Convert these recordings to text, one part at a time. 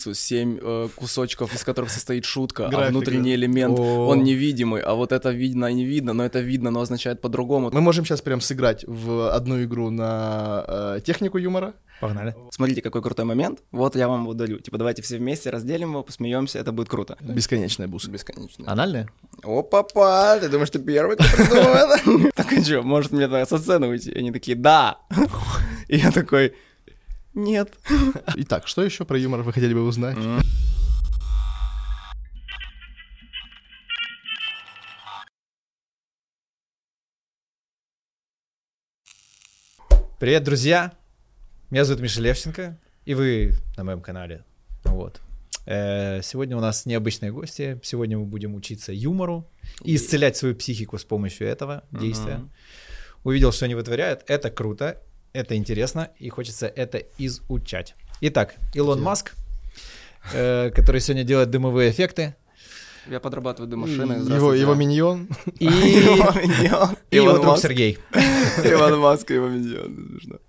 семь э, кусочков, из которых состоит шутка, а внутренний элемент, он невидимый, а вот это видно и не видно, но это видно, но означает по-другому. Мы можем сейчас прям сыграть в одну игру на э, технику юмора. Погнали. Смотрите, какой крутой момент. Вот я вам его дарю. Типа, давайте все вместе разделим его, посмеемся, это будет круто. Бесконечная буса. Бесконечно. Анальные? О, папа, ты думаешь, ты первый, кто придумал? Так а что, может мне со сцены уйти? Они такие, да. И я такой, нет. Итак, что еще про юмор вы хотели бы узнать? Привет, друзья! Меня зовут Миша Левченко, и вы на моем канале. Вот. Э, Сегодня у нас необычные гости. Сегодня мы будем учиться юмору и исцелять свою психику с помощью этого действия. Увидел, что они вытворяют. Это круто, это интересно, и хочется это изучать. Итак, Илон Маск, э, который сегодня делает дымовые эффекты, Я подрабатываю дымашиной. Его, миньон. и, Его миньон. и его Илон друг. Сергей. Иван Маск и его миньон.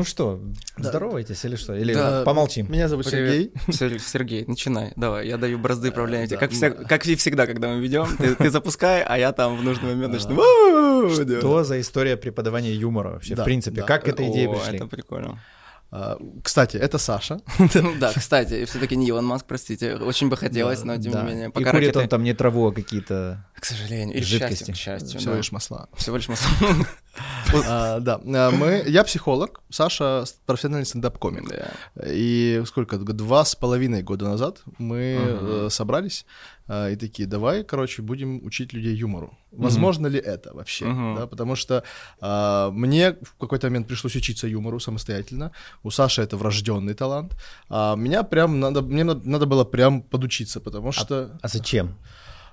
Ну что, здоровайтесь или что? Или Да. помолчим? Меня зовут Сергей. Привет. Сер- Сергей, начинай. Давай, я даю бразды правления. тебе. да. Как, вся- как и всегда, когда мы ведем, ты, ты запускай, а я там в нужный момент начну. Что за история преподавания юмора вообще? Да, в принципе, да. как к этой идее О, пришли? Это прикольно. А, Кстати, это Саша. Да, кстати, все-таки не Илон Маск, простите. Очень бы хотелось, но тем не менее. И Пока курит ракеты- он там не траву, а какие-то... К сожалению. Или жидкости. к счастью. Всего лишь масла. Всего лишь масло. А, Да, а, мы, я психолог, Саша профессиональный стендап-комик. Да. И сколько, два с половиной года назад мы э, собрались и такие, давай, короче, будем учить людей юмору. Возможно ли это вообще? Мгм. Да, потому что а, мне в какой-то момент пришлось учиться юмору самостоятельно. У Саши это врожденный талант. А меня прям надо, мне надо, надо было прям подучиться, потому что... А зачем?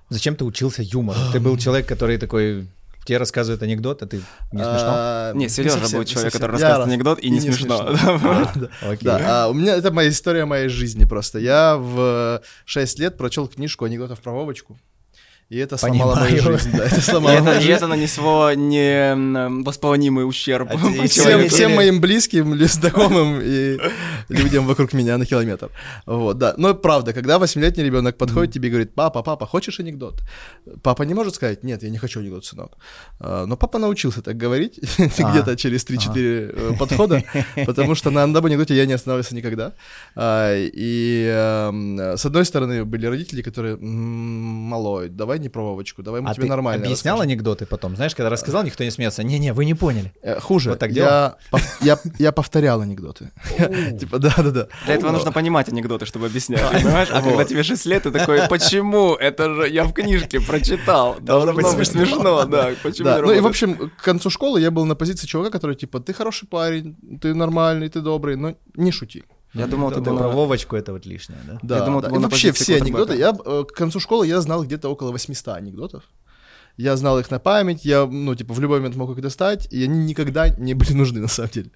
Зачем ты учился юмору? Ты был человек, который такой... Тебе рассказывает анекдот, а ты не смешно? а, Не, Сережа будет человек, который рассказывает рас- анекдот, и не смешно. Да, а, у меня это моя история моей жизни просто. Я в 6 лет прочел книжку анекдотов про Вовочку. И это сломало мою жизнь. Да, это И сломало это, мою и это нанесло невосполнимый ущерб. А. Всем, моим близким, ли- знакомым и людям вокруг меня на километр. Вот, да. Но правда, когда восьмилетний ребенок подходит тебе и говорит, папа, папа, хочешь анекдот? Папа не может сказать, нет, я не хочу анекдот, сынок. А, Но папа научился так говорить Ага. где-то через 3-4 э, подхода, потому что на одном анекдоте я не останавливался никогда. А, И эм, с одной стороны были родители, которые, «М, малой, давай не про Вовочку, давай мы А тебе ты нормально объяснял расскажем». анекдоты потом? Знаешь, когда рассказал, никто не смеется. Не-не, вы не поняли. Э, Хуже. Вот так я, я, я повторял анекдоты. Типа, да-да-да. Для этого нужно понимать анекдоты, чтобы объяснять, понимаешь? А когда тебе 6 лет, ты такой, почему? Это же я в книжке прочитал. Должно быть смешно. да. Почему Да, не ну и в общем, к концу школы я был на позиции чувака, который типа, ты хороший парень, ты нормальный, ты добрый, но не шути. Я думал, ты Да, был про на- Вовочку это вот лишнее, да? Да, думал, да. ты был И на вообще все анекдоты, я к концу школы я знал где-то около 800 анекдотов. Я знал их на память, я, ну, типа, в любой момент мог их достать, и они никогда не были нужны, на самом деле.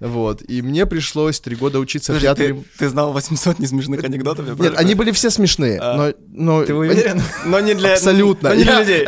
Вот, и мне пришлось три года учиться в Подожди, театре. ты, ты знал 800 несмешных анекдотов? я Нет, правильно они были все смешные, А. но... но Ты уверен? Но не для... Абсолютно. Но не для людей.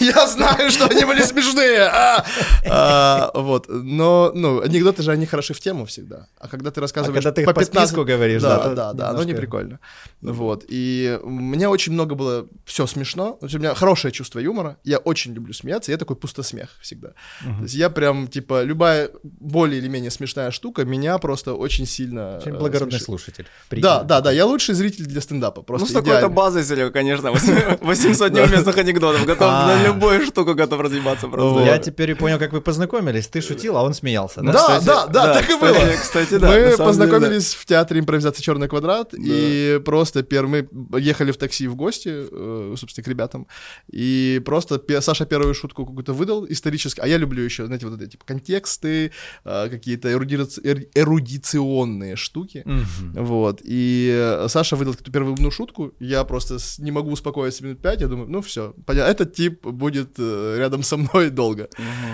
я знаю, что они были смешные. а! А, Вот. Но, ну, анекдоты же, они хороши в тему всегда. А когда ты А рассказываешь когда ты по по 15... списку говоришь, да, да, да, оно не прикольно. Вот. И мне очень много было все смешно. У меня хорошее чувство юмора. Я очень люблю смеяться. Я такой пустосмех всегда. То есть я прям, типа, любая более или менее смешная штука меня просто очень сильно Очень э, благородный смешит. слушатель. Да, Прикольно. да, да, я лучший зритель для стендапа. Ну, Просто с такой-то базой, Серега, конечно, 800 неуместных анекдотов. Готов А. на любую штуку готов разъебаться просто. Я теперь и понял, как вы познакомились. Ты шутил, а он смеялся, да? Да, да, да, так и было. Кстати, да. мы познакомились в театре импровизации Черный квадрат и просто мы ехали в такси в гости, э, собственно, к ребятам, и просто просто Саша первую шутку какую-то выдал исторически, а я люблю еще, знаете, вот эти типа контексты, а, какие-то эрудиц- эр- эрудиционные штуки. Вот. И Саша выдал эту первую умную шутку. Я просто не могу успокоиться минут пять. Я думаю, ну все, понятно. Этот тип будет э, рядом со мной долго.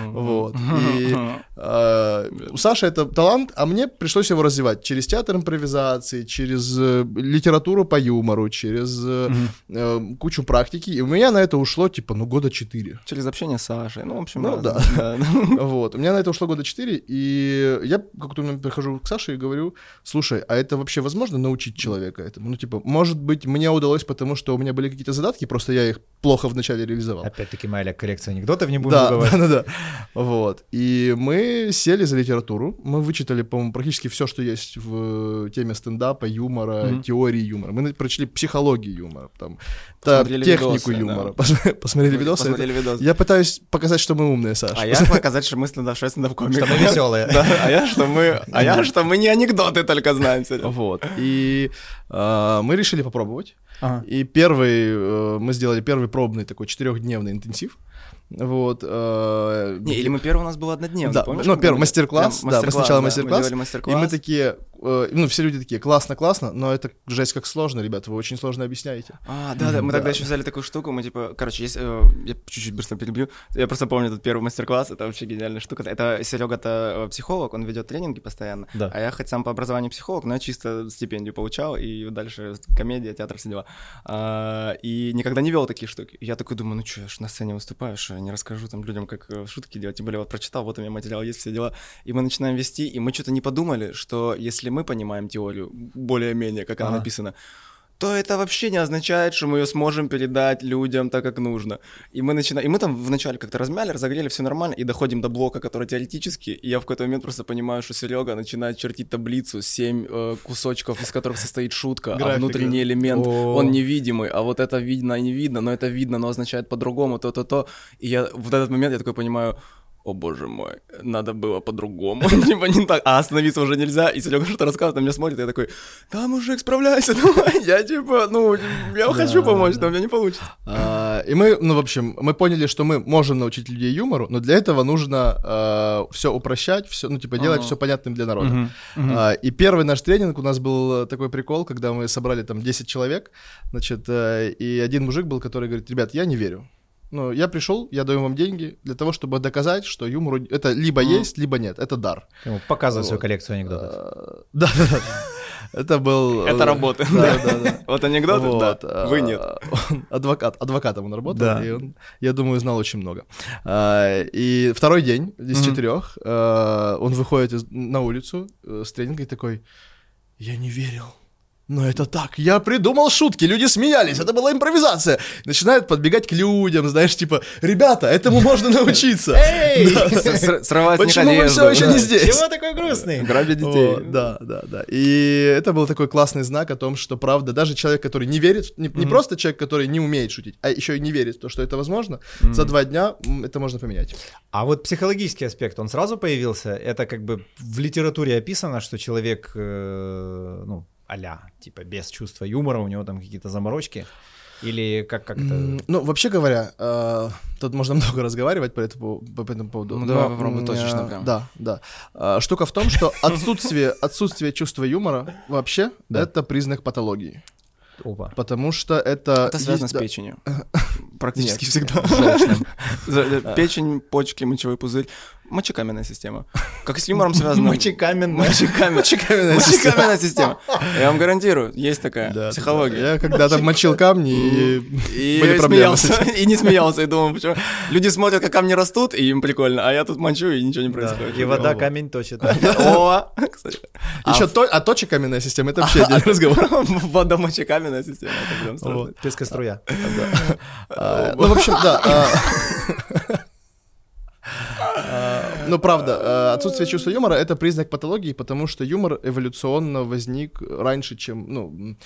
Вот. И э, у Саши это талант, а мне пришлось его развивать через театр импровизации, через э, литературу по юмору, через э, э, кучу практики. И у меня на это ушло типа ну года четыре. Через общение с Сашей. Ну, в общем, Ну, да. да. Вот. У меня на это ушло года четыре, и я как-то прихожу к Саше и говорю, слушай, а это вообще возможно научить человека этому? Ну, типа, может быть, мне удалось, потому что у меня были какие-то задатки, просто я их плохо вначале реализовал. Опять-таки моя коллекция анекдотов не будем Да, забывать. да, да, да. Вот. И мы сели за литературу. Мы вычитали, по-моему, практически все, что есть в теме стендапа, юмора, Мгм. теории юмора. Мы прочли психологию юмора, там, та- Посмотрели технику видосы, да. юмора. Пос- Посмотрели видосы. Посмотрели видос. Я пытаюсь показать, что мы умные, Саша. А я показать, что мы стендап, стендап-комик. Что мы веселые. Да, а я, что мы, а я, что мы не анекдоты только знаем. Вот. И а, мы решили попробовать. Ага. И первый, э, мы сделали первый пробный такой четырехдневный интенсив. Вот. э, Не, или мы первый у нас был однодневный, Да, помнишь? ну, первый мастер-класс, Прям да, мы сначала Мы мастер-класс, делали И мастер-класс. мы такие, э, ну, все люди такие, классно-классно, но это жесть как сложно, ребята, вы очень сложно объясняете. А, да, да, мы Да. тогда еще взяли такую штуку, мы типа, короче, есть, э, я чуть-чуть быстро перебью, я просто помню этот первый мастер-класс, это вообще гениальная штука. Это Серега-то психолог, он ведет тренинги постоянно, Да. а я хоть сам по образованию психолог, но я чисто стипендию получал, и дальше комедия, театр, все дела. А, и никогда не вел такие штуки. Я такой думаю, ну что, я ж на сцене выступаю, что я не расскажу там людям, как э, шутки делать, тем более вот прочитал, вот у меня материал есть, все дела. И мы начинаем вести, и мы что-то не подумали, что если мы понимаем теорию более-менее, как она Ага. написана, то это вообще не означает, что мы ее сможем передать людям так, как нужно. И мы начинаем, и мы там вначале как-то размяли, разогрели, все нормально, и доходим до блока, который теоретический, и я в какой-то момент просто понимаю, что Серега начинает чертить таблицу, семь э, кусочков, из которых состоит шутка, а внутренний элемент, он невидимый, а вот это видно и не видно, но это видно, но означает по-другому, то-то-то. И я в этот момент я такой понимаю, о боже мой, надо было по-другому, типа не так, а остановиться уже нельзя, и Серега что-то рассказывает, на меня смотрит, и я такой, да, мужик, справляйся, давай, я типа, ну, я хочу помочь, но у меня не получится. А, И мы, ну, в общем, мы поняли, что мы можем научить людей юмору, но для этого нужно все упрощать, все, ну, типа, делать все понятным для народа. А, И первый наш тренинг у нас был такой прикол, когда мы собрали там 10 человек, значит, э, и один мужик был, который говорит, ребят, я не верю. Ну, я пришел, я даю вам деньги для того, чтобы доказать, что юмор это либо Мгм. есть, либо нет, это дар. Ему Показывай свою Вот. коллекцию анекдотов. А, Да, да, да. Это был... Это э, работа. Да, да, да. Вот анекдоты, Вот, да, а, вы нет. адвокат, адвокатом он работал, Да. и он, я думаю, знал очень много. А, И второй день из четырех а, он выходит на улицу э, с тренинга и такой, я не верил. Но это так, я придумал шутки, люди смеялись, это была импровизация. Начинают подбегать к людям, знаешь, типа, ребята, этому можно научиться. Эй! Срывать Почему вы одежду. все еще не здесь? Чего такой грустный? Грабить детей. Да, да, да. И это был такой классный знак о том, что правда, даже человек, который не верит, не, просто человек, который не умеет шутить, а еще и не верит в то, что это возможно, за два дня это можно поменять. А вот психологический аспект, он сразу появился? Это как бы в литературе описано, что человек, э, ну, а типа, без чувства юмора, у него там какие-то заморочки? Или как, как это... Ну, вообще говоря, э, тут можно много разговаривать по этому, по этому поводу. Ну, давай но, попробуй м, точечно э, прям. Да, да. А, Штука в том, что отсутствие, отсутствие чувства юмора вообще Да. это признак патологии. Опа. Потому что это... Это связано есть- с печенью. Практически Нет, всегда. э, Печень, почки, мочевой пузырь. Мочекаменная система. Как с юмором связано. Мочекаменная. Мочекаменная. Мочекаменная система. Мочекаменная система. Я вам гарантирую, есть такая Да, психология. да. Я когда-то мочил камни и И были проблемы и не смеялся, и думал, почему. Люди смотрят, как камни растут, и им прикольно, а я тут мочу, и ничего не Да, происходит. И вода камень точит. О, кстати. Еще то, а точекаменная система это вообще отдельный разговор. Вода мочекаменная система. Пескоструя. А, Ну, в общем, да. А, Ну, правда, а, отсутствие чувства юмора — это признак патологии, потому что юмор эволюционно возник раньше, чем, ну... м,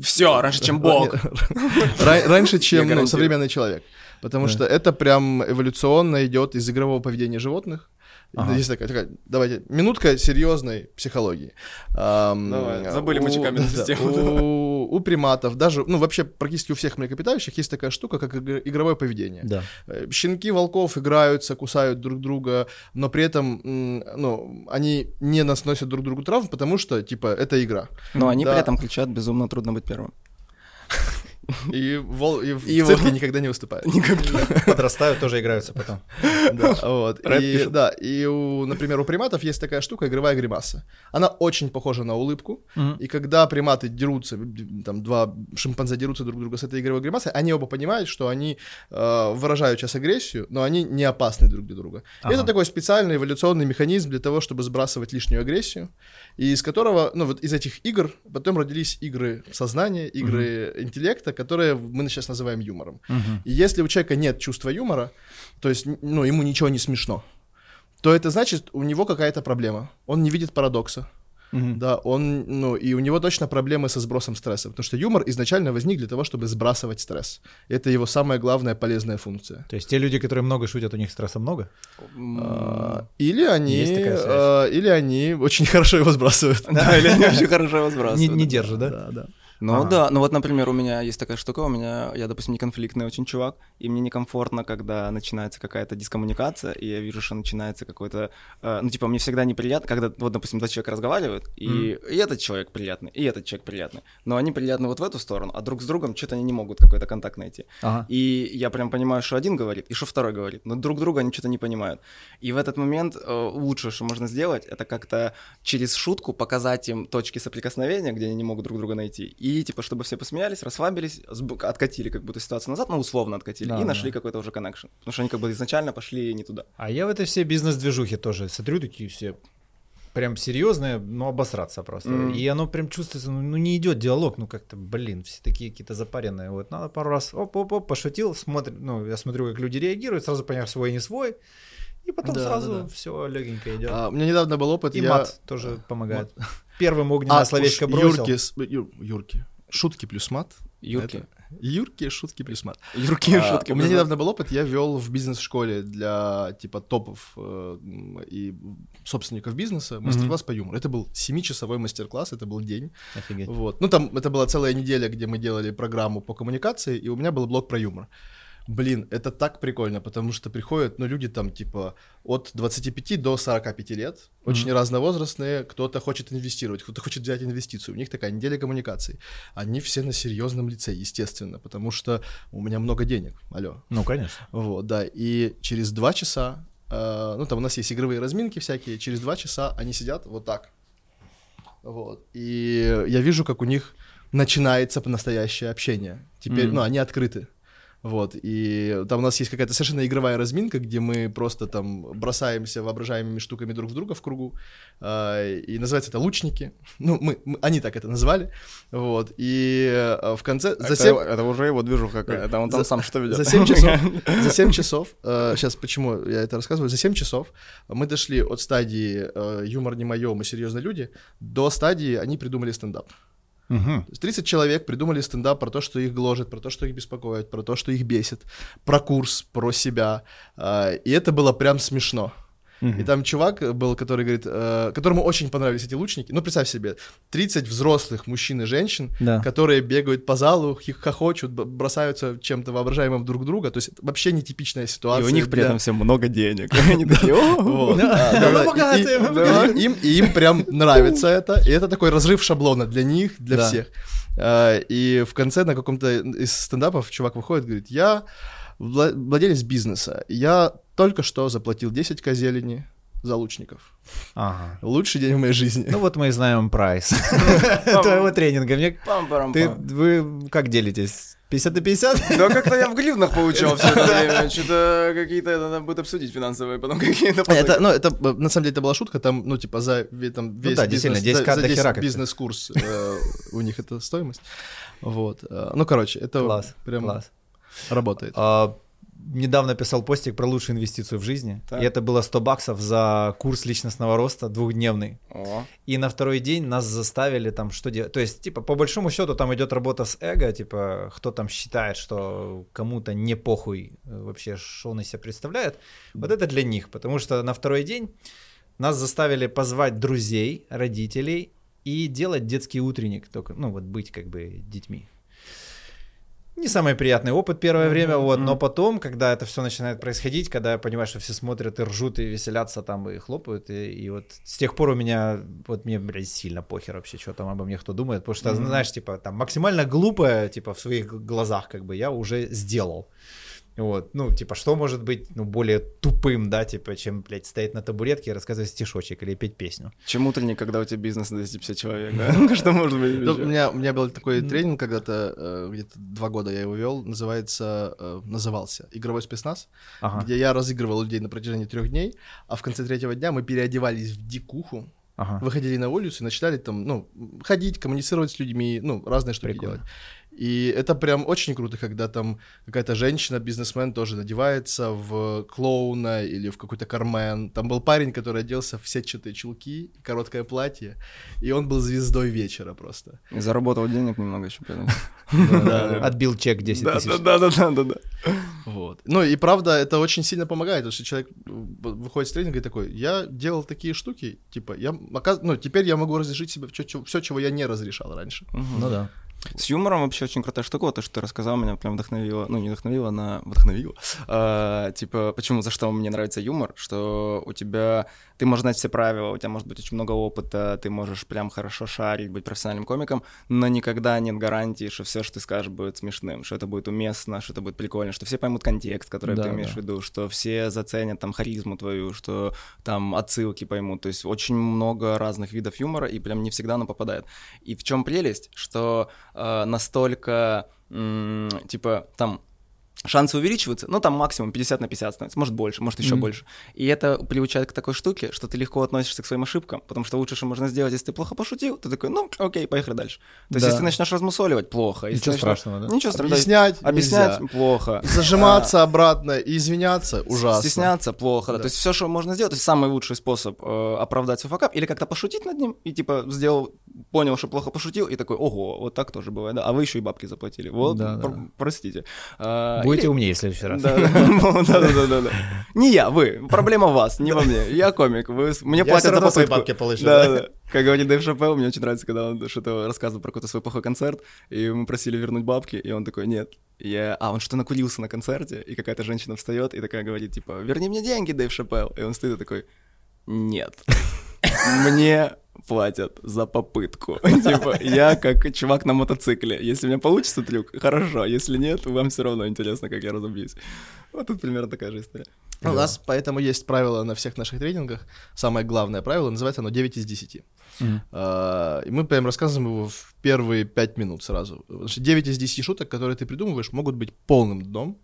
Все, раньше, чем Бог. ра- Раньше, чем современный человек. Потому что это прям эволюционно идет из игрового поведения животных. Ага. Есть такая, такая, давайте, минутка серьезной психологии. Ам, Давай, забыли мы у- чекамерную да, систему. У, у приматов, даже, ну, вообще практически у всех млекопитающих есть такая штука, как игр- игровое поведение. Да. Э, Щенки волков играются, кусают друг друга, но при этом, ну, они не наносят друг другу травм, потому что, типа, это игра. Но они Да. при этом кричат «безумно трудно быть первым». И, вол, и в И цирке вол- никогда не выступают. Никогда. Подрастают, тоже играются потом. Да, вот. И, да, и, у, например, у приматов есть такая штука, игровая гримаса. Она очень похожа на улыбку, Мгм. и когда приматы дерутся, там два шимпанзе дерутся друг друга с этой игровой гримасой, они оба понимают, что они э, выражают сейчас агрессию, но они не опасны друг для друга. Ага. Это такой специальный эволюционный механизм для того, чтобы сбрасывать лишнюю агрессию, и из которого, ну вот из этих игр потом родились игры сознания, игры интеллекта, которые мы сейчас называем юмором. Мгм. И если у человека нет чувства юмора, то есть, ну, ему ничего не смешно, то это значит, у него какая-то проблема. Он не видит парадокса. Мгм. Да, он, ну, и у него точно проблемы со сбросом стресса, потому что юмор изначально возник для того, чтобы сбрасывать стресс. Это его самая главная полезная функция. То есть те люди, которые много шутят, у них стресса много? А, Или они, Есть такая связь. а, или они очень хорошо его сбрасывают. Да, или они очень хорошо его сбрасывают. не держат, да? Да, да. Ну Ага. да, ну вот, например, у меня есть такая штука, у меня, я, допустим, не конфликтный очень чувак, и мне некомфортно, когда начинается какая-то дискоммуникация, и я вижу, что начинается какой-то, э, ну типа мне всегда неприятно, когда, вот, допустим, два человека разговаривают, и, и этот человек приятный, и этот человек приятный, но они приятны вот в эту сторону, а друг с другом что-то они не могут какой-то контакт найти. Ага. И я прям понимаю, что один говорит, и что второй говорит, но друг друга они что-то не понимают. И в этот момент э, лучшее, что можно сделать, это как-то через шутку показать им точки соприкосновения, где они не могут друг друга найти, и типа, чтобы все посмеялись, расслабились, откатили как будто ситуацию назад, ну, условно откатили, Да, и да. нашли какой-то уже коннекшн. Потому что они как бы изначально пошли не туда. А я в этой всей бизнес-движухе тоже смотрю, такие все прям серьезные, ну, обосраться просто. Мгм. И оно прям чувствуется, ну, ну, не идет диалог, ну, как-то, блин, все такие какие-то запаренные. Вот надо пару раз, оп-оп-оп, пошутил, смотрим, ну, я смотрю, как люди реагируют, сразу понял, свой не свой, и потом Да, сразу да, да. все легенько идет. А, у меня недавно был опыт, и я... мат тоже помогает. Первым огненное А, словечко бросил. Юрки, Юрки. Шутки плюс мат. Юрки. Это- Юрки, шутки плюс мат. Юрки, А, шутки. У меня недавно был опыт, я вел в бизнес-школе для типа топов э, и собственников бизнеса мастер-класс по юмору. Это был 7-часовой мастер-класс, это был день. Офигеть. Вот. Ну, там это была целая неделя, где мы делали программу по коммуникации, и у меня был блок про юмор. Блин, это так прикольно, потому что приходят, ну, люди там, типа, от 25 до 45 лет, очень разновозрастные, кто-то хочет инвестировать, кто-то хочет взять инвестицию, у них такая неделя коммуникаций. Они все на серьезном лице, естественно, потому что у меня много денег, алло. Ну, конечно. Вот, да, и через два часа, э, ну, там у нас есть игровые разминки всякие, через два часа они сидят вот так, вот, и я вижу, как у них начинается настоящее общение. Теперь, Мгм. ну, они открыты. Вот, и там у нас есть какая-то совершенно игровая разминка, где мы просто там бросаемся воображаемыми штуками друг в друга в кругу, э, и называется это лучники, ну, мы, мы- они так это назвали, вот, и э, в конце, Это, затем... это уже его движуха какая-то, он там За- сам что ведет. За 7 часов, за 7 часов, сейчас почему я это рассказываю, за 7 часов мы дошли от стадии э, юмор не мое, мы серьезные люди, до стадии они придумали стендап. Мгм. То есть 30 человек придумали стендап про то, что их гложет, про то, что их беспокоит, про то, что их бесит, про курс, про себя. э, И это было прям смешно. И там чувак был, который говорит, э, которому очень понравились эти лучники. Ну, представь себе, 30 взрослых мужчин и женщин, Да. которые бегают по залу, хих- хохочут, бросаются чем-то воображаемым друг друга. То есть вообще нетипичная И ситуация. у них при этом всем много денег. Они такие, «О, Вот, Да, да, да, да, мы да. богатые, И- и-. Им и им прям нравится это. И это такой разрыв шаблона для них, для всех. А, И в конце на каком-то из стендапов чувак выходит, говорит, я владелец бизнеса, я только что заплатил 10 козелени за лучников. Ага. Лучший день в моей жизни. Ну вот мы и знаем прайс твоего тренинга. Мне пам-парам-пам». Ты, вы как делитесь? 50 на 50? Да как-то я в гривнах получал все это время. Что-то какие-то надо будет обсудить финансовые, потом какие-то... Это, ну, это, э, на самом деле, это была шутка, там, ну, типа, за там, весь Ну да, действительно, бизнес, 10К за, за до 10 хера как-то. бизнес-курс э, у них это стоимость. Вот. э, Ну, короче, это Класс, прям класс. Работает. А, недавно писал постик про лучшую инвестицию в жизни. Так. И это было 100 баксов за курс личностного роста двухдневный. О, И на второй день нас заставили там что делать. То есть, типа, по большому счету там идет работа с эго, типа, кто там считает, что кому-то не похуй э, вообще, что он из себя представляет. Вот это для них, потому что на второй день нас заставили позвать друзей, родителей и делать детский утренник, только, ну, вот быть как бы детьми. Не самый приятный опыт первое время, вот, но потом, когда это все начинает происходить, когда я понимаю, что все смотрят и ржут, и веселятся там, и хлопают, и, и вот с тех пор у меня, вот мне, блядь, сильно похер вообще, что там обо мне кто думает, потому что, знаешь, типа, там максимально глупое, типа, в своих глазах, как бы, я уже сделал. Вот, ну, типа, что может быть, ну, более тупым, да, типа, чем, блядь, стоять на табуретке и рассказывать стишочек или петь песню. Чем утренник, когда у тебя бизнес на 250 человек, да? Что может быть Ну, у, меня, у меня был такой тренинг когда-то, э, где-то два года я его вел, называется, э, назывался «Игровой спецназ», где я разыгрывал людей на протяжении трех дней, а в конце третьего дня мы переодевались в дикуху, ага. выходили на улицу и начинали там, ну, ходить, коммуницировать с людьми, ну, разные штуки Прикольно. делать. И это прям очень круто, когда там какая-то женщина, бизнесмен тоже надевается в клоуна или в какой-то кармен. Там был парень, который оделся в сетчатые чулки, короткое платье, и он был звездой вечера просто. И заработал денег немного еще. Отбил чек 10 Да, тысяч. да, да, да, да, да. Вот. Ну и правда, это очень сильно помогает, потому что человек выходит с тренинга и такой, я делал такие штуки, типа, я, ну, теперь я могу разрешить себе все, чего я не разрешал раньше. Ну да. С юмором вообще очень крутая штука. Вот то, что ты рассказал, меня прям вдохновило. Ну, не вдохновило, на вдохновило. А, типа, почему, за что мне нравится юмор? Что у тебя... Ты можешь знать все правила, у тебя может быть очень много опыта, ты можешь прям хорошо шарить, быть профессиональным комиком, но никогда нет гарантии, что все, что ты скажешь, будет смешным, что это будет уместно, что это будет прикольно, что все поймут контекст, который Да, ты имеешь да. в виду, что все заценят там харизму твою, что там отсылки поймут. То есть очень много разных видов юмора, и прям не всегда оно попадает. И в чем прелесть, что э, настолько, типа, там шансы увеличиваются, ну, там максимум 50 на 50 становится, может больше, может еще Мгм. больше. И это приучает к такой штуке, что ты легко относишься к своим ошибкам, потому что лучше, что можно сделать, если ты плохо пошутил, ты такой, ну, окей, поехали дальше. То есть, Да. если ты начнешь размусоливать, плохо. Если Ничего начнешь- страшного, да? Ничего страшного. Объяснять Объяснять нельзя. плохо. Зажиматься обратно и извиняться ужасно. Стесняться плохо, да. Да. То есть все, что можно сделать, то есть самый лучший способ э, оправдать свой факап, или как-то пошутить над ним, и типа сделал, понял, что плохо пошутил, и такой, ого, вот так тоже бывает, да, а вы еще и бабки заплатили, вот, Да, пр- да. простите. А, Будете умнее в следующий раз. Да, да, да, да, да, да. Не я, вы. Проблема в вас, не во мне. Я комик. Вы, мне платят за попытку. бабки получу, Да. Как говорит Дэйв Шапелл, мне очень нравится, когда он что-то рассказывал про какой-то свой плохой концерт, и мы просили вернуть бабки, и он такой, нет. Я... А, он что накурился на концерте, и какая-то женщина встает и такая говорит, типа, верни мне деньги, Дэйв Шапелл. И он стоит и такой, нет. Мне платят за попытку. Типа, я как чувак на мотоцикле. Если у меня получится трюк, хорошо. Если нет, вам все равно интересно, как я разобьюсь. Вот тут примерно такая же история. У нас поэтому есть правило на всех наших тренингах. Самое главное правило, называется оно 9 из 10. Мгм. А, И мы прям рассказываем его в первые 5 минут сразу. Потому что 9 из 10 шуток, которые ты придумываешь, могут быть полным дном,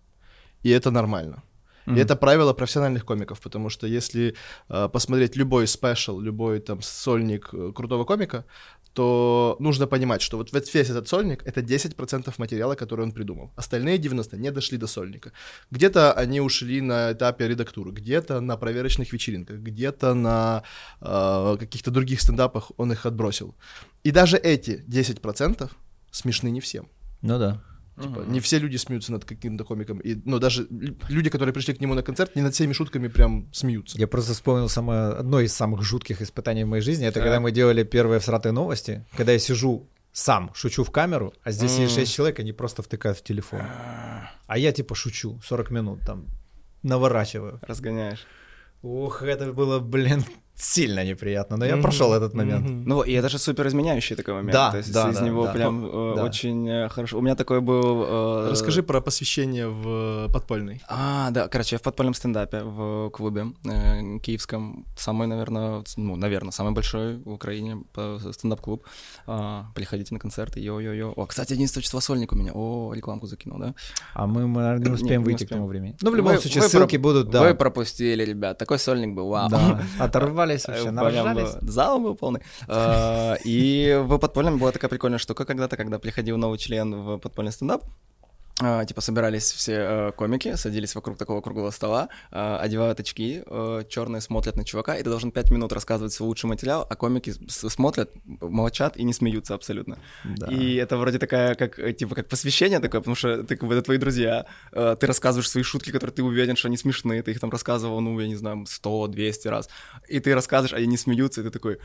и это нормально. И Мгм. это правило профессиональных комиков, потому что если э, посмотреть любой спешл, любой там сольник э, крутого комика, то нужно понимать, что вот весь весь этот сольник — это 10% материала, который он придумал. Остальные 90 не дошли до сольника. Где-то они ушли на этапе редактуры, где-то на проверочных вечеринках, где-то на э, каких-то других стендапах он их отбросил. И даже эти 10% смешны не всем. Ну да. Типа, не все люди смеются над каким-то комиком. И, ну, даже лю- люди, которые пришли к нему на концерт, не над всеми шутками прям смеются. Я просто вспомнил самое, одно из самых жутких испытаний в моей жизни. Это Так. когда мы делали первые всратые новости, когда я сижу сам, шучу в камеру, а здесь М. есть 6 человек, они просто втыкают в телефон. А я типа шучу 40 минут, там, наворачиваю. Разгоняешь. Ух, это было, блин, сильно неприятно, но я Мгм, прошел этот момент. мгм. Ну, и это же супер изменяющий такой момент. Да, То есть да, из да, него да. прям э, Да. очень э, хорошо. У меня такой был... э, Расскажи про посвящение в э, подпольный. А, да, короче, я в подпольном стендапе в клубе э, киевском. Самый, наверное, ну, наверное, самый большой в Украине стендап-клуб. А, приходите на концерты, йо-йо-йо. О, кстати, 11 числа сольник у меня. О, рекламку закинул, да? А мы, мы, наверное, не Не- успеем не выйти к успеем. тому времени. Ну, в любом Вы- случае, вы ссылки проп- будут, да. Вы пропустили, ребят. Такой сольник был, вау. Да, оторвались вообще, Прям нарожались. был- Зал был полный. А, И в подпольном была такая прикольная штука когда-то, когда приходил новый член в подпольный стендап, а, типа собирались все э, комики, садились вокруг такого круглого стола, э, одевают очки, э, черные смотрят на чувака, и ты должен пять минут рассказывать свой лучший материал, а комики смотрят, молчат и не смеются абсолютно. Да. И это вроде такая, как, э, типа, как посвящение такое, потому что ты, как бы, это твои друзья, ты рассказываешь свои шутки, которые ты уверен, что они смешные, ты их там рассказывал, ну, я не знаю, 100-200 раз, и ты рассказываешь, а они не смеются, и ты такой...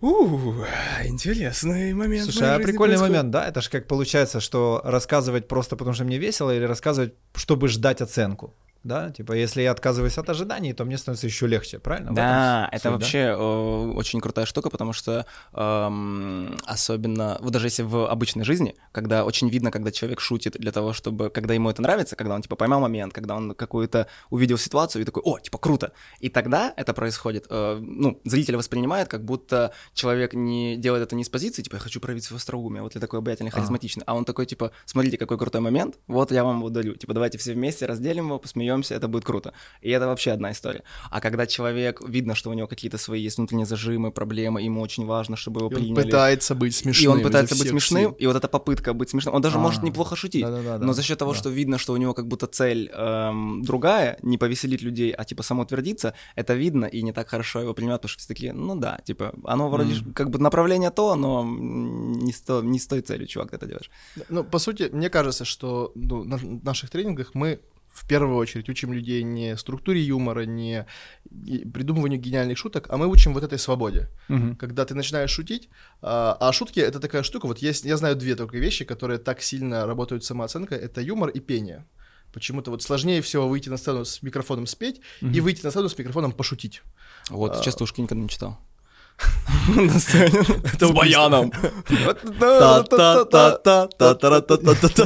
У, интересный момент. Слушай, а прикольный происходит». момент, да? Это же как получается, что рассказывать просто потому, что мне весело, или рассказывать, чтобы ждать оценку. Да, типа, если я отказываюсь от ожиданий, то мне становится еще легче, правильно? Да, это суть, да? вообще э, очень крутая штука, потому что эм, особенно, вот даже если в обычной жизни, когда очень видно, когда человек шутит для того, чтобы, когда ему это нравится, когда он, типа, поймал момент, когда он какую-то увидел ситуацию и такой, о, типа, круто. И тогда это происходит, э, ну, зритель воспринимает, как будто человек не делает это не с позиции, типа, я хочу проявить свое остроумие, вот я такой обаятельный, харизматичный, а он такой, типа, смотрите, какой крутой момент, вот я вам его дарю, типа, давайте все вместе разделим его, посмеемся, это будет круто. И это вообще одна история. А когда человек, видно, что у него какие-то свои есть внутренние зажимы, проблемы, ему очень важно, чтобы его И он приняли. пытается быть и смешным. он изо пытается быть смешным, и вот эта попытка быть смешным, он даже А. может неплохо шутить, Да-да-да, но за счет того, да. что видно, что у него как будто цель эм, другая, не повеселить людей, а типа самоутвердиться, это видно, и не так хорошо его принимают, потому что все такие, ну да, типа, оно вроде ж как бы направление то, но не с, то- не с той целью, чувак, ты это делаешь. Ну, по сути, мне кажется, что ну, на в наших тренингах мы в первую очередь учим людей не структуре юмора, не придумыванию гениальных шуток, а мы учим вот этой свободе. Мгм. Когда ты начинаешь шутить, а, а шутки это такая штука, вот есть, я знаю две только вещи, которые так сильно работают с самооценкой, это юмор и пение. Почему-то вот сложнее всего выйти на сцену с микрофоном спеть и выйти на сцену с микрофоном пошутить. Вот, А. частушки никогда не читал на сцене. С баяном.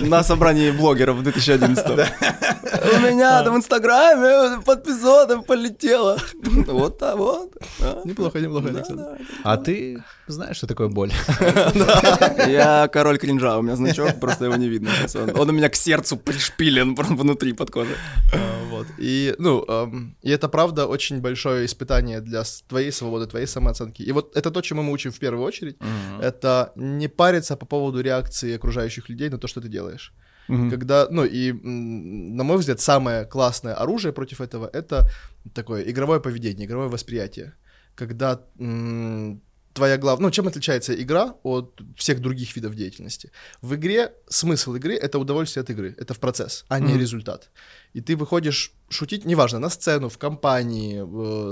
На собрании блогеров в 2011 У меня там в Инстаграме под эпизодом полетело. Вот так вот. А? Неплохо, неплохо, Александр. А ты знаешь, что такое боль? Я король кринжа, у меня значок, просто его не видно. Он у меня к сердцу пришпилен внутри под кожей. А, и, ну, и это правда очень большое испытание для твоей свободы, твоей самооценки и вот это то, чему мы учим в первую очередь, это не париться по поводу реакции окружающих людей на то, что ты делаешь. Мгм. Когда, ну и, на мой взгляд, самое классное оружие против этого — это такое игровое поведение, игровое восприятие. Когда м, твоя главная... Ну, чем отличается игра от всех других видов деятельности? В игре смысл игры — это удовольствие от игры, это в процесс, а не Мгм. результат. И ты выходишь шутить, неважно, на сцену, в компании,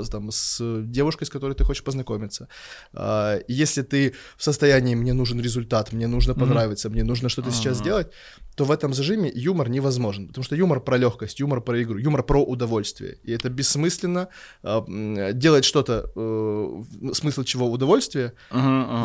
э, с- там, с девушкой, с которой ты хочешь познакомиться. А, и если ты в состоянии «мне нужен результат, мне нужно понравиться, мне нужно что-то сейчас Ага. сделать», то в этом зажиме юмор невозможен. Потому что юмор про легкость, юмор про игру, юмор про удовольствие. И это бессмысленно а, м, делать что-то, э, смысл чего удовольствие,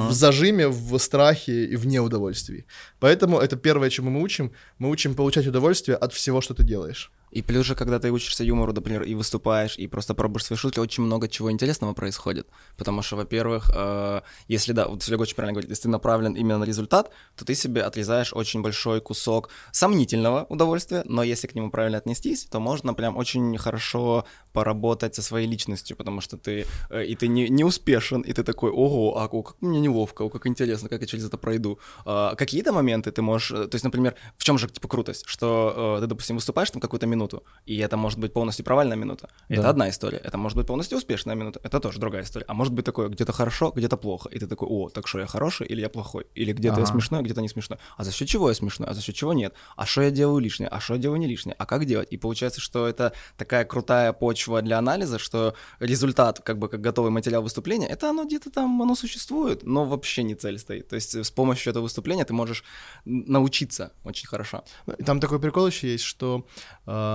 в зажиме, в страхе и в неудовольствии. Поэтому это первое, чему мы учим. Мы учим получать удовольствие от всего, что ты делаешь. И плюс же, когда ты учишься юмору, например, и выступаешь, и просто пробуешь свои шутки, очень много чего интересного происходит. Потому что, во-первых, э, если, да, вот Серега очень правильно говорит, если ты направлен именно на результат, то ты себе отрезаешь очень большой кусок сомнительного удовольствия, но если к нему правильно отнестись, то можно прям очень хорошо поработать со своей личностью, потому что ты, э, и ты не, не успешен, и ты такой, ого, а как мне неловко, о, как интересно, как я через это пройду. А, какие-то моменты ты можешь, э, то есть, например, в чем же, типа, крутость, что э, ты, допустим, выступаешь там какую-то минуту, и это может быть полностью провальная минута. Это Да. одна история. Это может быть полностью успешная минута. Это тоже другая история. А может быть такое, где-то хорошо, где-то плохо. И ты такой, о, так что я хороший или я плохой? Или где-то я Ага. смешной, где-то не смешной. А за счет чего я смешной? А за счет чего нет? А что я делаю лишнее? А что я делаю не лишнее? А как делать? И получается, что это такая крутая почва для анализа, что результат, как бы как готовый материал выступления, это оно где-то там, оно существует, но вообще не цель стоит. То есть с помощью этого выступления ты можешь научиться очень хорошо. И Там такой прикол еще есть, что, а,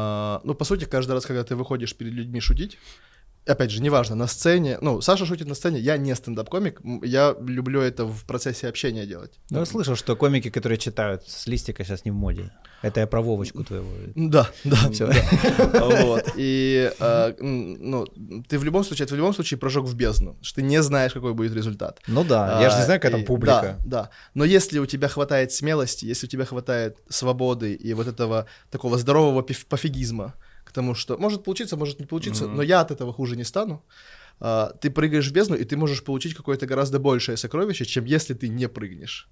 ну, по сути, каждый раз, когда ты выходишь перед людьми шутить, опять же, неважно, на сцене, ну, Саша шутит на сцене, я не стендап-комик, я люблю это в процессе общения делать. Ну, я слышал, что комики, которые читают с листика, сейчас не в моде. Это я про Вовочку твоего. Да, да, да. Вот. И, а, ну, ты в любом случае, это в любом случае прожег в бездну, что ты не знаешь, какой будет результат. Ну да, я же не А, знаю, какая там публика. Да, да. Но если у тебя хватает смелости, если у тебя хватает свободы и вот этого такого здорового пофигизма к тому, что может получиться, может не получиться, Мгм. но я от этого хуже не стану, а, ты прыгаешь в бездну, и ты можешь получить какое-то гораздо большее сокровище, чем если ты не прыгнешь.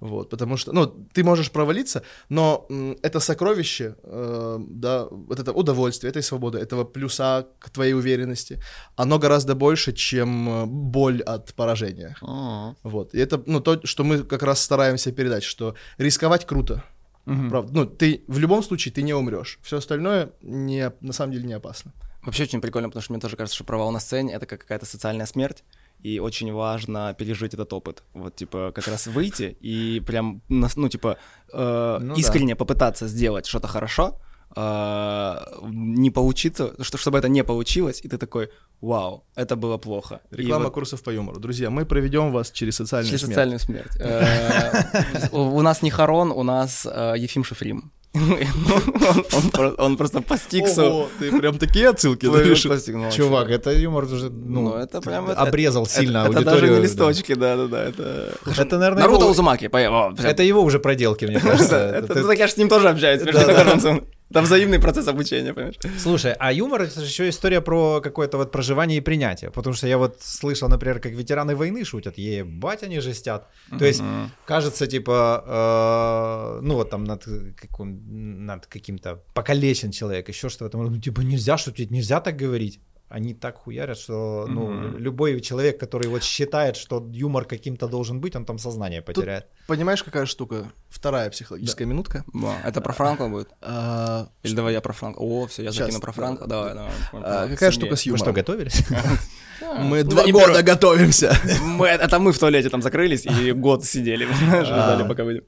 Вот, потому что, ну, ты можешь провалиться, но м, это сокровище, э, да, вот это удовольствие, этой свободы, этого плюса к твоей уверенности, оно гораздо больше, чем э, боль от поражения. А. Вот, и это, ну, то, что мы как раз стараемся передать, что рисковать круто, Мгм. правда. Ну, ты в любом случае ты не умрешь, все остальное не, на самом деле не опасно. Вообще очень прикольно, потому что мне тоже кажется, что провал на сцене — это как какая-то социальная смерть, и очень важно пережить этот опыт. Вот, типа, как раз выйти и прям, ну, типа, э, Ну да. искренне попытаться сделать что-то хорошо, не получиться, что, чтобы это не получилось, и ты такой, вау, это было плохо. Реклама вот курсов по юмору. Друзья, мы проведем вас через социальную через смерть. социальную смерть. Э, У нас не Харон, у нас э, Ефим Шифрим. Он- он про- Он просто по стиксу... Ого, ты прям такие отсылки даешь. ну, Чувак, это юмор уже, ну, Ну, это прям... это- обрезал это- сильно это, аудиторию. даже не да. листочки, да-да-да, это... Это, наверное, Наруто Узумаки, это его уже проделки, мне кажется. Это, Это- так я же с ним тоже информацией. Там взаимный процесс обучения, понимаешь? Слушай, а юмор это же еще история про какое-то вот проживание и принятие. Потому что я вот слышал, например, как ветераны войны шутят, ебать они жестят. То есть, кажется, типа, э, ну вот там над, каким, над каким-то покалечен человек, еще что-то. Ну, типа, нельзя шутить, нельзя так говорить. Они так хуярят, что ну, Мгм. любой человек, который вот считает, что юмор каким-то должен быть, он там сознание потеряет. Понимаешь, какая штука? Вторая психологическая минутка. Ба, Это про Франко будет? А, Или давай я про Франко? О, все, я Щас, закину про Франко. да, Давай, да. давай. а, какая штука с Вы что, юмором? готовились? Мы Ну, два года готовимся. Мы- Это мы в туалете там закрылись и год сидели, ждали, А. пока выйдем.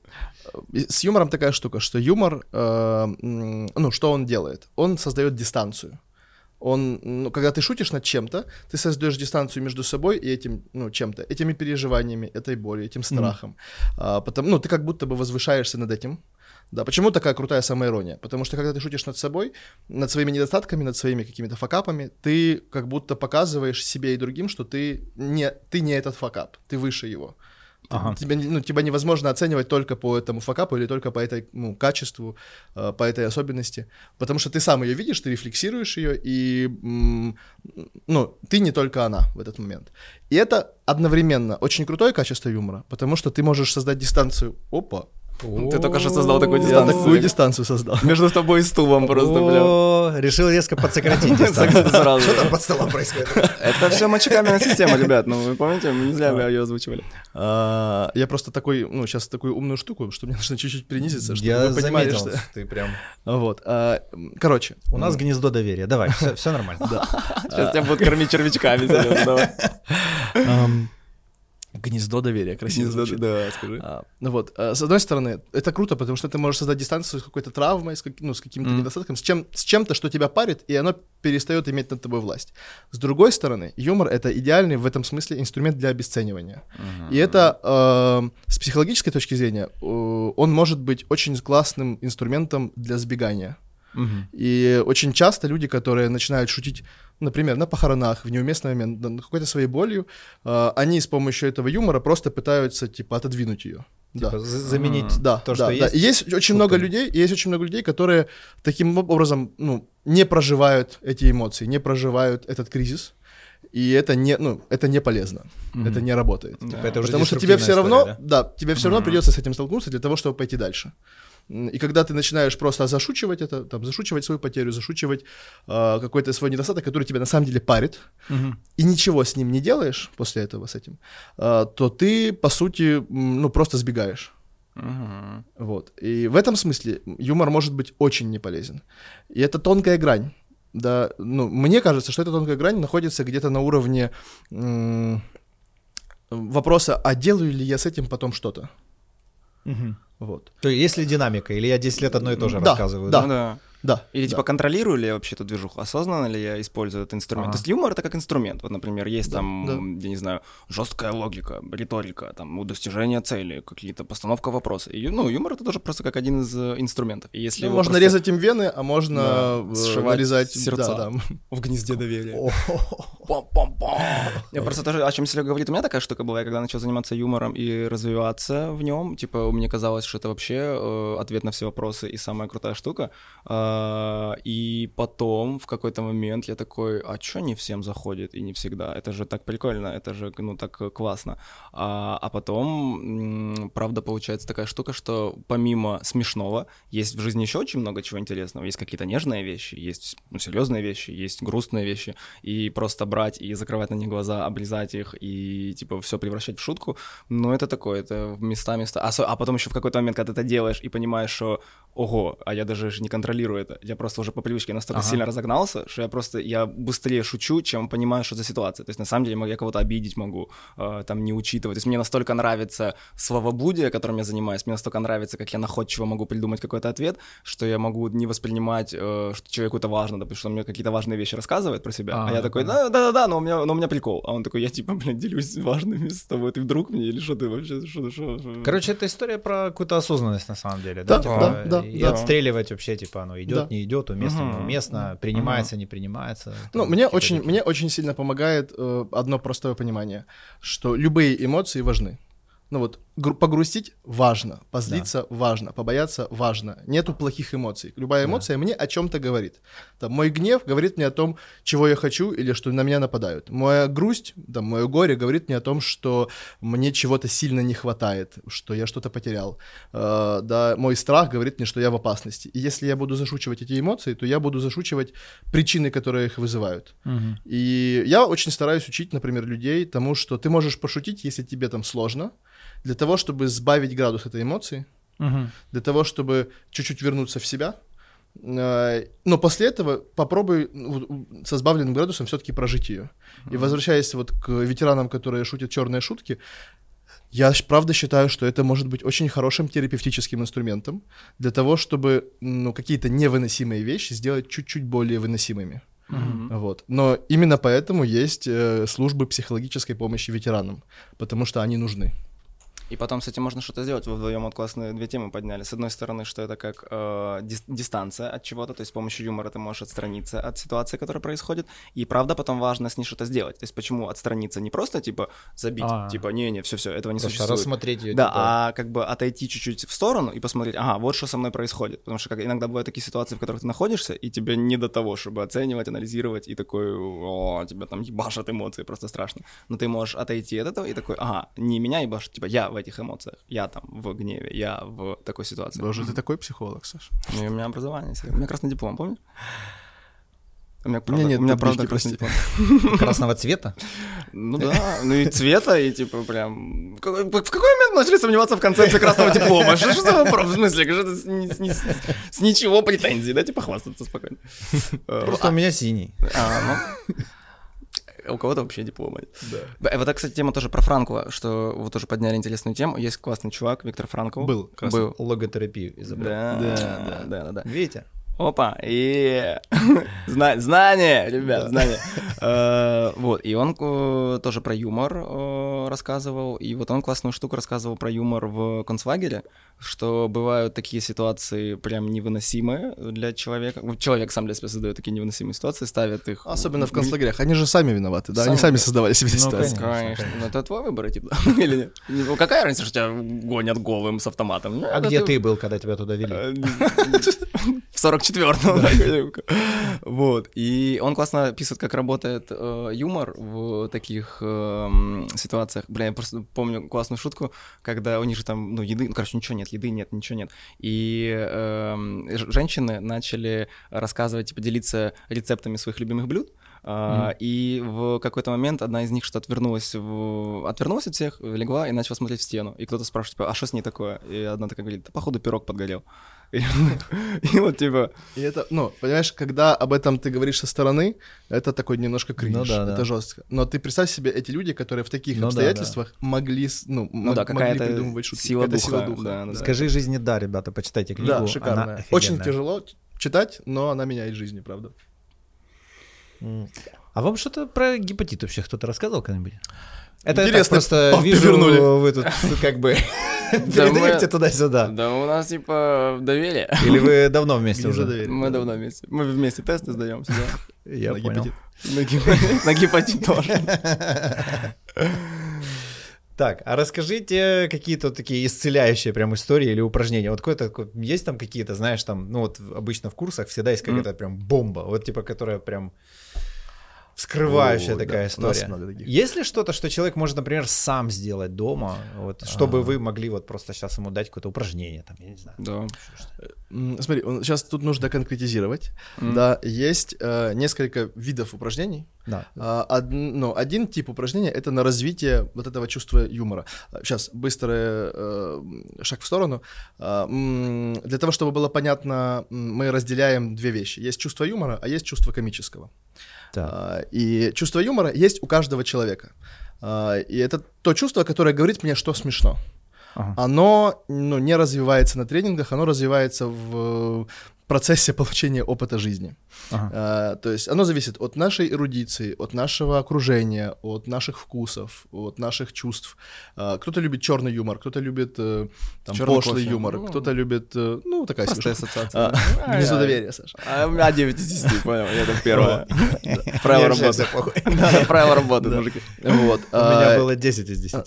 С юмором такая штука, что юмор, э, ну, что он делает? Он создает дистанцию. Он, ну, когда ты шутишь над чем-то, ты создаешь дистанцию между собой и этим, ну, чем-то, этими переживаниями, этой болью, этим страхом. А, потом, ну, ты как будто бы возвышаешься над этим. Да, почему такая крутая самоирония? Потому что когда ты шутишь над собой, над своими недостатками, над своими какими-то факапами, ты как будто показываешь себе и другим, что ты не, ты не этот факап, ты выше его. Ага. Тебя, ну, тебя невозможно оценивать только по этому факапу или только по этой ну, качеству, э, по этой особенности, потому что ты сам ее видишь, ты рефлексируешь ее, и ну, ты не только она в этот момент. И это одновременно очень крутое качество юмора, потому что ты можешь создать дистанцию. Опа, Ты только что создал такую я дистанцию. такую дистанцию создал. Между тобой и стулом просто, бля. Решил резко подсократить дистанцию. Что там под столом происходит? Это все мочекаменная система, ребят. Ну, вы помните, мы не зря ее озвучивали. А, Я просто такой, ну, сейчас такую умную штуку, что мне нужно чуть-чуть принизиться, чтобы Я вы понимали, заметил, что... ты прям... Вот. а, Короче. У нас гнездо доверия. Давай, все нормально. Сейчас тебя будут кормить червячками. Гнездо доверия, красиво Гнездо, звучит. да, скажи. А, ну вот, а, с одной стороны, это круто, потому что ты можешь создать дистанцию с какой-то травмой, с, как- ну, с каким-то Мгм. недостатком, с, чем, с чем-то, что тебя парит, и оно перестает иметь над тобой власть. С другой стороны, юмор — это идеальный в этом смысле инструмент для обесценивания. И это э, с психологической точки зрения, э, он может быть очень классным инструментом для сбегания. Мгм. И очень часто люди, которые начинают шутить, например, на похоронах, в неуместный момент, какой-то своей болью, э, они с помощью этого юмора просто пытаются, типа, отодвинуть ее. Типа, Да. за- Заменить Да, то, да, что да. есть. И есть очень шутками. много людей, есть очень много людей, которые таким образом, ну, не проживают эти эмоции, не проживают этот кризис, и это не, ну, это не полезно, это не работает. Типа, это уже Потому что тебе все равно, история, да? да, тебе все равно придется с этим столкнуться для того, чтобы пойти дальше. И когда ты начинаешь просто зашучивать это, там, зашучивать свою потерю, зашучивать э, какой-то свой недостаток, который тебя на самом деле парит, Мгм. и ничего с ним не делаешь после этого с этим, э, то ты, по сути, ну, просто сбегаешь. Мгм. Вот. И в этом смысле юмор может быть очень неполезен. И это тонкая грань. Да, ну, мне кажется, что эта тонкая грань находится где-то на уровне м, вопроса, а делаю ли я с этим потом что-то? Мгм. Вот. То есть, есть ли динамика, или я 10 лет одно и то же Да, рассказываю? да. Ну да. Да. Или да. типа контролирую ли я вообще эту движуху, осознанно ли я использую этот инструмент. Ага. То есть юмор это как инструмент. Вот, например, есть Да, там, я не знаю, жесткая логика, риторика, там, у достижения цели, какие-то постановка вопроса. И, ну, юмор это тоже просто как один из э, инструментов. И если Ну, можно просто резать им вены, а можно Да, э, сшивать нарезать сердца. да, да. в гнезде доверия. Я просто тоже, о чем Серега говорит, у меня такая штука была, я когда начал заниматься юмором и развиваться в нем, типа, мне казалось, что это вообще э, ответ на все вопросы и самая крутая штука. А, А, И потом в какой-то момент я такой, а чё не всем заходит и не всегда? Это же так прикольно, это же, ну, так э, классно. А, а потом, правда, получается такая штука, что помимо смешного, есть в жизни еще очень много чего интересного. Есть какие-то нежные вещи, есть ну, серьезные вещи, есть грустные вещи. И просто брать и закрывать на них глаза, облизать их и, типа, все превращать в шутку, ну, это такое, это в места, места. А, а потом еще в какой-то момент, когда ты это делаешь и понимаешь, что, ого, а я даже же не контролирую это. Я просто уже по привычке настолько Ага. сильно разогнался, что я просто, я быстрее шучу, чем понимаю, что за ситуация. То есть, на самом деле, я кого-то обидеть могу, э, там, не учитывать. То есть, мне настолько нравится словоблудие, которым я занимаюсь, мне настолько нравится, как я находчиво могу придумать какой-то ответ, что я могу не воспринимать, э, что человеку это важно, допустим, что он мне какие-то важные вещи рассказывает про себя, а, А, я такой, да-да-да, но у меня, но у меня прикол. А он такой, я типа, блин, делюсь важными с тобой, ты вдруг мне, или что ты вообще, что, что, что? Короче, это история про какую-то осознанность на самом деле, Да, да? типа, да, да, и да. отстреливать вообще, типа, оно идет, Да. не идет, уместно, Мгм. неуместно, принимается, не принимается. Ну, мне очень, такие. мне очень сильно помогает э, одно простое понимание, что любые эмоции важны. Ну вот, погрустить важно, позлиться важно, побояться важно. Нету плохих эмоций. Любая Да. эмоция мне о чем-то говорит. Там, мой гнев говорит мне о том, чего я хочу или что на меня нападают. Моя грусть, там, мое горе говорит мне о том, что мне чего-то сильно не хватает, что я что-то потерял. Э, да, мой страх говорит мне, что я в опасности. И если я буду зашучивать эти эмоции, то я буду зашучивать причины, которые их вызывают. Мгм. И я очень стараюсь учить, например, людей тому, что ты можешь пошутить, если тебе там сложно, для того, чтобы сбавить градус этой эмоции, Мгм. для того, чтобы чуть-чуть вернуться в себя. Э, Но после этого попробуй ну, со сбавленным градусом все-таки прожить ее. И возвращаясь вот к ветеранам, которые шутят черные шутки, я правда считаю, что это может быть очень хорошим терапевтическим инструментом для того, чтобы ну, какие-то невыносимые вещи сделать чуть-чуть более выносимыми. Мгм. Вот. Но именно поэтому есть э, службы психологической помощи ветеранам, потому что они нужны. И потом с этим можно что-то сделать. Вы вдвоем вот классные две темы подняли. С одной стороны, что это как э, дис- дистанция от чего-то, то есть с помощью юмора ты можешь отстраниться от ситуации, которая происходит. И правда потом важно с ней что-то сделать. То есть почему отстраниться не просто типа забить, А. типа не-не, все-все, этого не Просто существует. рассмотреть ее. Да, а как бы отойти чуть-чуть в сторону и посмотреть, ага, вот что со мной происходит. Потому что как, иногда бывают такие ситуации, в которых ты находишься, и тебе не до того, чтобы оценивать, анализировать, и такой, о, тебя там ебашат эмоции, просто страшно. Но ты можешь отойти от этого и такой, ага, не меня ебашит, типа я в этих эмоциях, я там в гневе, я в такой ситуации. Боже, ты такой психолог, Саш. Ну, у меня образование, у меня красный диплом, помнишь? У меня, правда, нет у меня правда красный прости. диплом. Красного цвета? Ну да, ну и цвета, и типа прям... В какой, момент начали сомневаться в концепции красного диплома? Что, что за вопрос? В смысле, с, с с ничего претензий, да, типа хвастаться спокойно. Просто у меня синий. а, ну, у кого-то вообще диплома нет. Да. Вот, это, кстати, тема тоже про Франкова, что вы тоже подняли интересную тему. Есть классный чувак, Виктор Франков. Был, Был. Логотерапию изобрел. Да, Да, да, да, да, да опа, и знание, ребят, знание. Э, вот, и он тоже про юмор э, рассказывал, и вот он классную штуку рассказывал про юмор в концлагере, что бывают такие ситуации прям невыносимые для человека. Человек сам для себя создает такие невыносимые ситуации, ставит их... Особенно в концлагерях, они же сами виноваты, да, они сами создавали себе ну, ситуации. Конечно, ну, это твой выбор, типа, или нет? Ну, какая разница, что тебя гонят голым с автоматом? А где ты был, когда тебя туда вели? Э, в 44 четвертого, вот. И он классно описывает, как работает э, юмор в таких э, ситуациях. Бля, я просто помню классную шутку, когда у них же там, ну, еды, ну, короче, ничего нет, еды нет, ничего нет. И эм, женщины начали рассказывать, типа, делиться рецептами своих любимых блюд. Uh, mm-hmm. И в какой-то момент одна из них что-то отвернулась, в... отвернулась от всех, легла и начала смотреть в стену. И кто-то спрашивает, типа, а что с ней такое? И одна такая говорит, да походу пирог подгорел. И, вот типа, И это, ну, понимаешь, когда об этом ты говоришь со стороны, это такой немножко кринж, Ну да, это да. жестко. Но ты представь себе эти люди, которые в таких Ну да, обстоятельствах могли, с- ну, ну да, могли придумывать шутки. сила духа. сила духа. да, да, да. Скажи жизни да, ребята, почитайте книгу. Да, шикарная. Очень тяжело читать, но она меняет жизни, правда. А вам что-то про гепатит вообще кто-то рассказывал когда-нибудь? Это я так Интересно, просто о, вижу, повернули. вы тут как бы Да передаете туда-сюда. Да у нас типа доверие. Или вы давно вместе уже? Мы давно вместе. Мы вместе тесты сдаем сюда. Я На понял. На гепатит- тоже. Так, а расскажите какие-то такие исцеляющие прям истории или упражнения. Вот какой-то какой- есть там какие-то, знаешь, там, ну вот обычно в курсах всегда есть какая-то прям бомба, вот типа, которая прям вскрывающая О, такая да, у нас история. много таких. Есть ли что-то, что человек может, например, сам сделать дома, вот, чтобы А. вы могли вот просто сейчас ему дать какое-то упражнение, там, я не знаю. Да. Смотри, сейчас тут нужно конкретизировать. М. Да, есть э, несколько видов упражнений. Да. А, од- ну, один тип упражнения это на развитие вот этого чувства юмора. Сейчас быстрый э, шаг в сторону. А, м, Для того, чтобы было понятно, мы разделяем две вещи. Есть чувство юмора, а есть чувство комического. Так. А, И чувство юмора есть у каждого человека. А, И это то чувство, которое говорит мне, что смешно. Ага. Оно ну, не развивается на тренингах, оно развивается в процессе получения опыта жизни. Ага. А, то есть оно зависит от нашей эрудиции, от нашего окружения, от наших вкусов, от наших чувств. А, кто-то любит черный юмор, кто-то любит э, там, пошлый кофе. юмор, Ну, кто-то любит, ну, такая Простая штука. ассоциация. А, Внизу доверия, Саша. А у меня 9 из 10, понял, это первое. Правило Мне вообще работы. Да, правило работы, мужики. Вот. У меня а, было 10 из 10.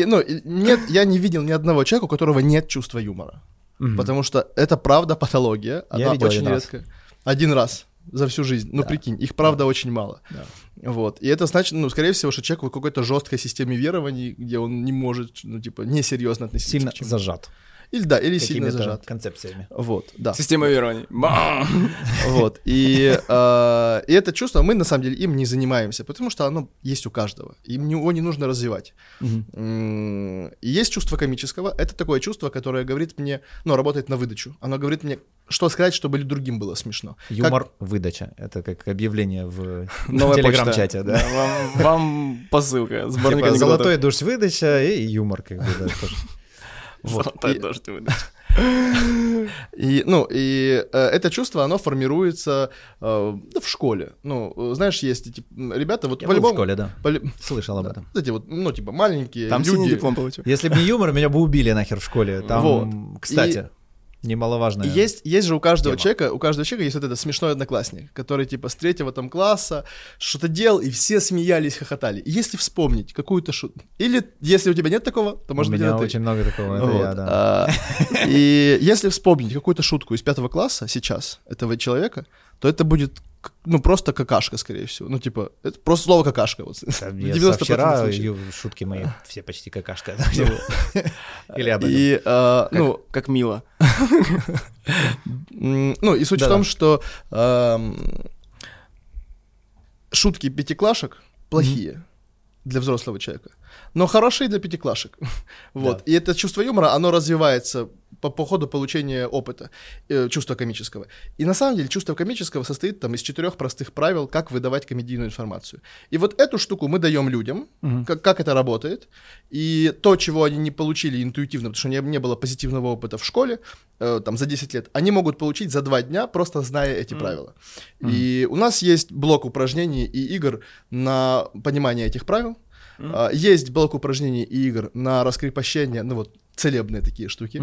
и, ну, нет, я не видел ни одного человека, у которого нет чувства юмора. Мгм. Потому что это правда патология. Она видел очень один раз. редко. Один раз за всю жизнь. Ну, Да. прикинь, их правда очень мало. Да. Вот. И это значит, ну, скорее всего, что человек в какой-то жесткой системе верований, где он не может, ну, типа, несерьезно относиться Сильно к чему. зажат. Или да, или сильно зажат. концепциями. Вот, да. Система верований. Бам! Вот. И, э, и это чувство, мы на самом деле им не занимаемся, потому что оно есть у каждого. Им его не нужно развивать. И есть чувство комического. Это такое чувство, которое говорит мне, ну, работает на выдачу. Оно говорит мне, что сказать, чтобы другим было смешно. Как- Юмор выдача. Это как объявление в телеграм-чате, да. Вам, вам посылка, сборник Типа золотой дождь выдача и юмор, как бы, да, тоже. Вот. Золотой И- дождь выдача. И, ну, и э, это чувство, оно формируется э, ну, в школе. Ну, знаешь, есть эти ребята, вот Я был в по-любому... школе, да. по-лю- Слышал об да, этом. вот эти вот, ну, типа, маленькие Там люди. синий диплом получил. Если бы не юмор, меня бы убили нахер в школе. Там, Вот. кстати, немаловажно. И есть, есть же у каждого тема. человека, у каждого человека есть вот этот смешной одноклассник, который типа с третьего там класса что-то делал, и все смеялись, хохотали. И если вспомнить какую-то шутку, или если у тебя нет такого, то может У быть меня это ты. очень много такого, это Вот, я, да. а, И если вспомнить какую-то шутку из пятого класса сейчас этого человека, то это будет ну просто какашка, скорее всего. Ну типа это просто слово какашка. Вот. Да, В я 90% со вчера случаев. ю- шутки мои все почти какашка. Ну, Или об этом. А, Как, ну как мило. Ну, и суть в том, что шутки пятиклашек плохие для взрослого человека, но хорошие для пятиклашек. Вот. И это чувство юмора, оно развивается по, по ходу получения опыта, э, чувства комического. И на самом деле чувство комического состоит там из четырех простых правил, как выдавать комедийную информацию. И вот эту штуку мы даем людям, Мгм. как, как это работает, и то, чего они не получили интуитивно, потому что не, не было позитивного опыта в школе, э, там, за 10 лет, они могут получить за 2 дня, просто зная эти правила. И у нас есть блок упражнений и игр на понимание этих правил, А, есть блок упражнений и игр на раскрепощение, ну вот, целебные такие штуки.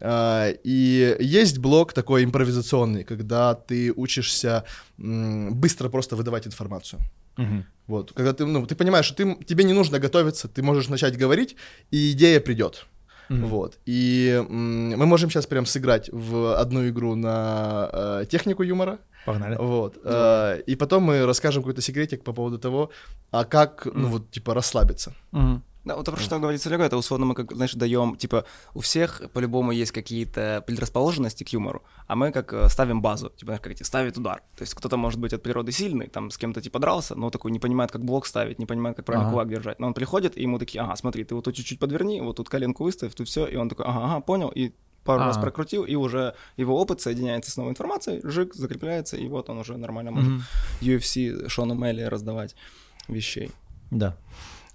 А, И есть блок такой импровизационный, когда ты учишься м, быстро просто выдавать информацию. Мгм. Вот, когда ты, ну, ты понимаешь, что ты, тебе не нужно готовиться, ты можешь начать говорить, и идея придет. Мгм. Вот. И м, мы можем сейчас прям сыграть в одну игру на э, технику юмора. Погнали. Вот. Э, и потом мы расскажем какой-то секретик по поводу того, а как, ну вот, типа, расслабиться. Мгм. Да, вот то, про что говорит Серега, это условно мы, как, знаешь, даем, типа, у всех по-любому есть какие-то предрасположенности к юмору, а мы как э, ставим базу, типа, знаешь, как эти, ставит удар. То есть кто-то может быть от природы сильный, там с кем-то типа дрался, но такой не понимает, как блок ставить, не понимает, как правильно Ага. кулак держать. Но он приходит, и ему такие, ага, смотри, ты вот тут чуть-чуть подверни, вот тут коленку выставь, тут все, и он такой, ага, ага, понял, и пару раз А. прокрутил, и уже его опыт соединяется с новой информацией, жик, закрепляется, и вот он уже нормально может Мгм. UFC Шону Мелли раздавать вещей. Да.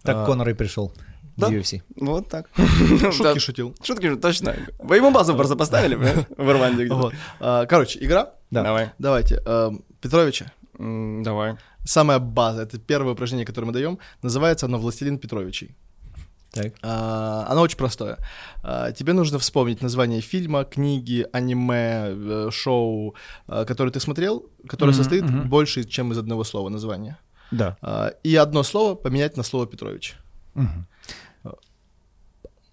Так А, Конор и пришел да. UFC. Вот так. Шутки Да, шутил. Шутки же точно. Вы ему базу просто поставили, в Ирландии где-то. А, Короче, игра. Да. Давай. Давайте. эм, Петровича. Давай. Самая база, это первое упражнение, которое мы даем. Называется оно «Властелин Петровичей». Так. А, Оно очень простое. А, Тебе нужно вспомнить название фильма, книги, аниме, э, шоу, а, которое ты смотрел, которое Мгм, состоит мгм. больше, чем из одного слова названия. Да. А, И одно слово поменять на слово Петрович. Мгм.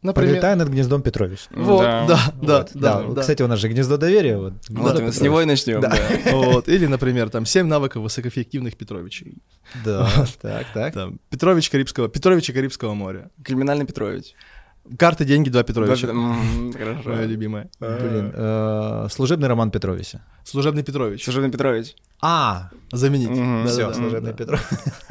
Например. Пролетая над гнездом Петрович. Вот, да, да, Вот. да, да. Кстати, у нас же гнездо доверия. Вот, Вот, с него и начнем. Да. да. Вот. Или, например, там 7 навыков высокоэффективных Петровичей. Да, так, так. Там, Петрович Карибского, Петровича Карибского моря. Криминальный Петрович. Карты, деньги, два Петровича. Хорошо. Моя любимая. Блин, э, служебный роман Петровича. Служебный Петрович. Служебный Петрович. А, Заменить. Все, да, служебный да. Петрович.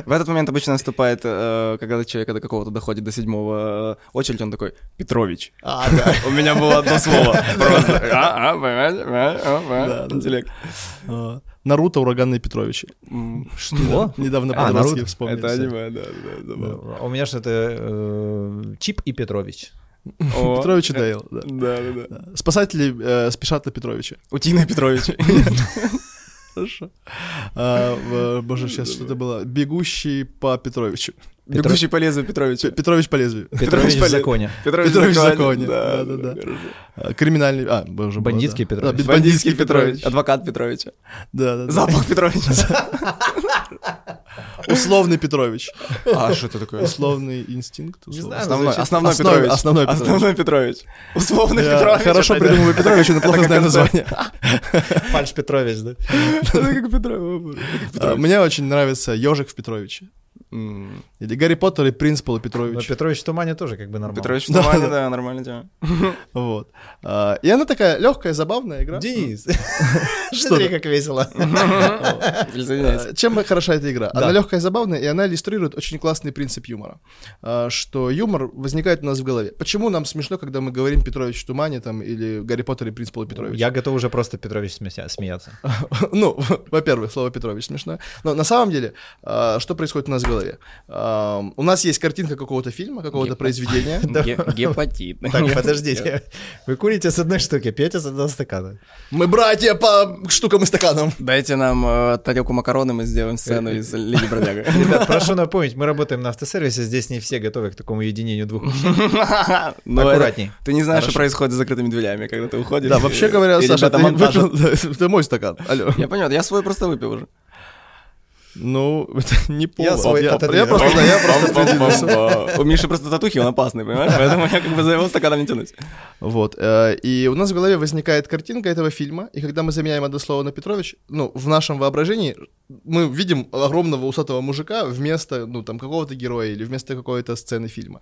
В этот момент обычно наступает, э, когда человек до какого-то доходит до седьмого э, очередь, он такой, Петрович. А, да. У меня было одно слово. Просто. А, а, понимаете? А, а, а. Интеллект. Наруто ураганные Петровичи. Что? Недавно А, подростки Наруто. вспомнили. Это аниме, да. У меня что-то э, Чип и Петрович. Петрович и э, Дейл. да. Да, да. Спасатели э, спешат на Петровича. Утиный Петрович. Хорошо. А, Боже, сейчас что-то было. Бегущий по Петровичу. Бегущий по лезвию Петровича. П- Петрович по лезвию. Петрович в полез. законе. Петрович, Петрович в законе. Да, Да, да, да. А, Криминальный... А, боже, было, Бандитский да. Петрович. Да, Бандитский Петрович. Адвокат Петровича. Да, да, да. Запах Петровича. Условный Петрович. А что это такое? Условный инстинкт. Не знаю, Основной, звучит- основной Основной- Петрович. основной Петрович. Основной Петрович. Условный Петрович. Хорошо придумываю Петровича, но плохо знаю название. Фальш Петрович, да? Это как Петрович. А, Мне очень нравится ежик в Петровиче. Или Гарри Поттер и принц Пола Но Петрович. Петрович в тумане тоже как бы нормально. Петрович в Да, тумане, да. да, нормальная тема. Вот. А, И она такая легкая, забавная игра. Денис, Что смотри, как весело. А, Чем хороша эта игра? Она легкая, забавная, и она иллюстрирует очень классный принцип юмора. А, Что юмор возникает у нас в голове. Почему нам смешно, когда мы говорим Петрович в тумане там, или Гарри Поттер и принц Пола Петрович? Я готов уже просто Петрович смея- смеяться. Ну, во-первых, слово Петрович смешное. Но на самом деле, что происходит у нас в голове? А, У нас есть картинка какого-то фильма, какого-то Гепа- произведения. Ге- Гепатит. Так, подождите. Вы курите с одной штуки, пьете с одного стакана. Мы братья по штукам и стаканам. Дайте нам э, тарелку макароны, мы сделаем сцену из Леди Бродяга. Ребят, прошу напомнить, мы работаем на автосервисе, здесь не все готовы к такому единению двух мужчин. Аккуратней. Ты не знаешь, что происходит за закрытыми дверями, когда ты уходишь. Да, вообще говоря, Саша, ты это мой стакан. Алло. Я понял, я свой просто выпил уже. Ну, это не повод. свой я, отодвинул. я просто, да, я просто. У Миши просто татухи, он опасный, понимаешь? Поэтому я как бы за его стаканом не тянусь. Вот. э, И у нас в голове возникает картинка этого фильма, и когда мы заменяем одно слово на Петрович, ну, в нашем воображении мы видим огромного усатого мужика вместо, ну, там, какого-то героя или вместо какой-то сцены фильма.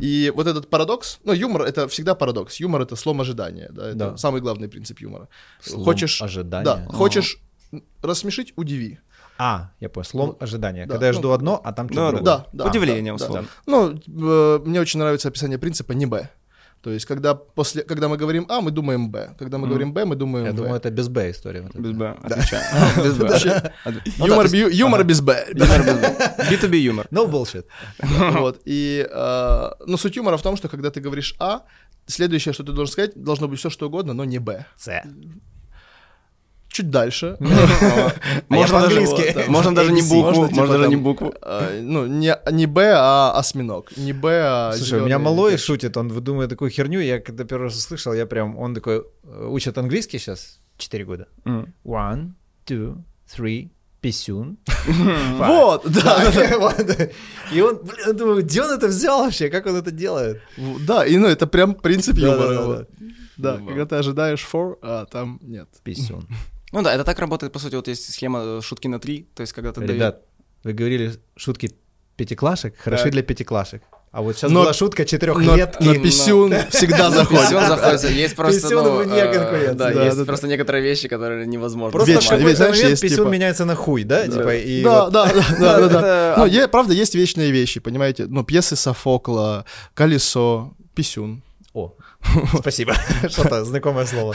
И вот этот парадокс, ну, юмор — это всегда парадокс. Юмор — это слом ожидания, да, это Да. самый главный принцип юмора. Слом хочешь... ожидания. Да, хочешь рассмешить — удиви. А, я понял, слом ожидания. Да, Когда я ну, жду одно, а там да, что-то другое. Да, да. Удивление, да, да. условно. Ну, э, мне очень нравится описание принципа «не Б». То есть, когда, после, когда мы говорим А, мы думаем Б. Когда мы говорим Б, мы думаем Я В. думаю, это без Б история. вот. Без Б, отвечаю. Б. Ну Юмор, да, б- без Б. Юмор без Б. B2B юмор. No bullshit. Вот. И, э, ну, суть юмора в том, что когда ты говоришь А, следующее, что ты должен сказать, должно быть все, что угодно, но не Б. С. Чуть дальше. Можно даже, можно даже не букву, Можно, типа, даже там, не букву. э, Ну, не, не Б, а осьминог. Не Б, а Слушай, у меня малой шутит, он выдумывает такую херню, я когда первый раз услышал, я прям, он такой, э, учит английский сейчас, 4 года. One, two, three, писюн. Вот, да. И он, блин, думаю, где он это взял вообще, как он это делает? Да, и ну это прям принцип Да, юмора. да, да, Ну, когда ты ожидаешь for, а там нет. Писюн. Ну да, это так работает, по сути, вот есть схема э, шутки на три, то есть когда ты. Ребят, вы говорили шутки пятиклашек, хороши Так. для пятиклашек. А вот сейчас Но- была шутка Но, четырехлетки. но писюн всегда заходит. Писюн заходит. Есть просто, Писюн ну, вне э, конкуренции. Да, Да, есть да, просто некоторые вещи, которые невозможно. Просто Вечно, в какой-то знаешь, момент есть, писюн типа- меняется на хуй, да? Типа, и да, вот- да, да, да, да, да. Ну, е- правда, есть вечные вещи, понимаете? Ну, пьесы Софокла, Колесо, Писюн. О, спасибо. Что-то знакомое слово.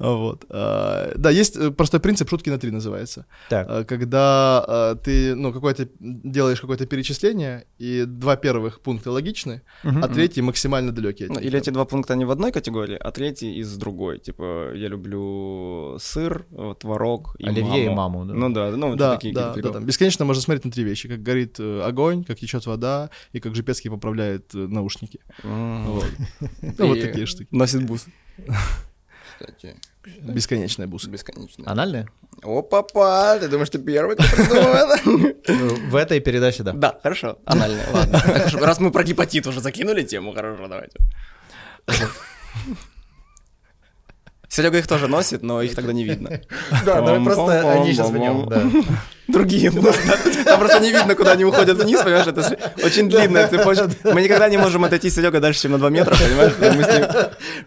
Вот. А, Да, есть э, простой принцип шутки на три называется. Так. А, Когда а, ты, ну, какое-то делаешь какое-то перечисление, и два первых пункта логичны, а третий максимально далекий Ну. Или эти два пункта не в одной категории, а третий из другой. Типа, я люблю сыр, творог и Оливье и маму. маму, да. Ну да, ну Да, такие да, да, там бесконечно можно смотреть на три вещи. Как горит э, огонь, как течет вода, и как Жипецкий поправляет э, наушники. М. Вот. Ну, вот такие штуки. Носит бус. Кстати, Бесконечная бусы. бесконечно. Анальные? Опа-па, ты думаешь, ты первый, кто придумал это? В этой передаче, да. Да, хорошо, анальный, ладно. Раз мы про гепатит уже закинули тему, хорошо, давайте. Серега их тоже носит, но их тогда не видно. Да, давай просто они сейчас в нем, да. Другие. Там просто не видно, куда они уходят вниз, понимаешь, это очень длинная цепочка. Мы никогда не можем отойти с Серега дальше, чем на 2 метра, понимаешь? Мы с ним...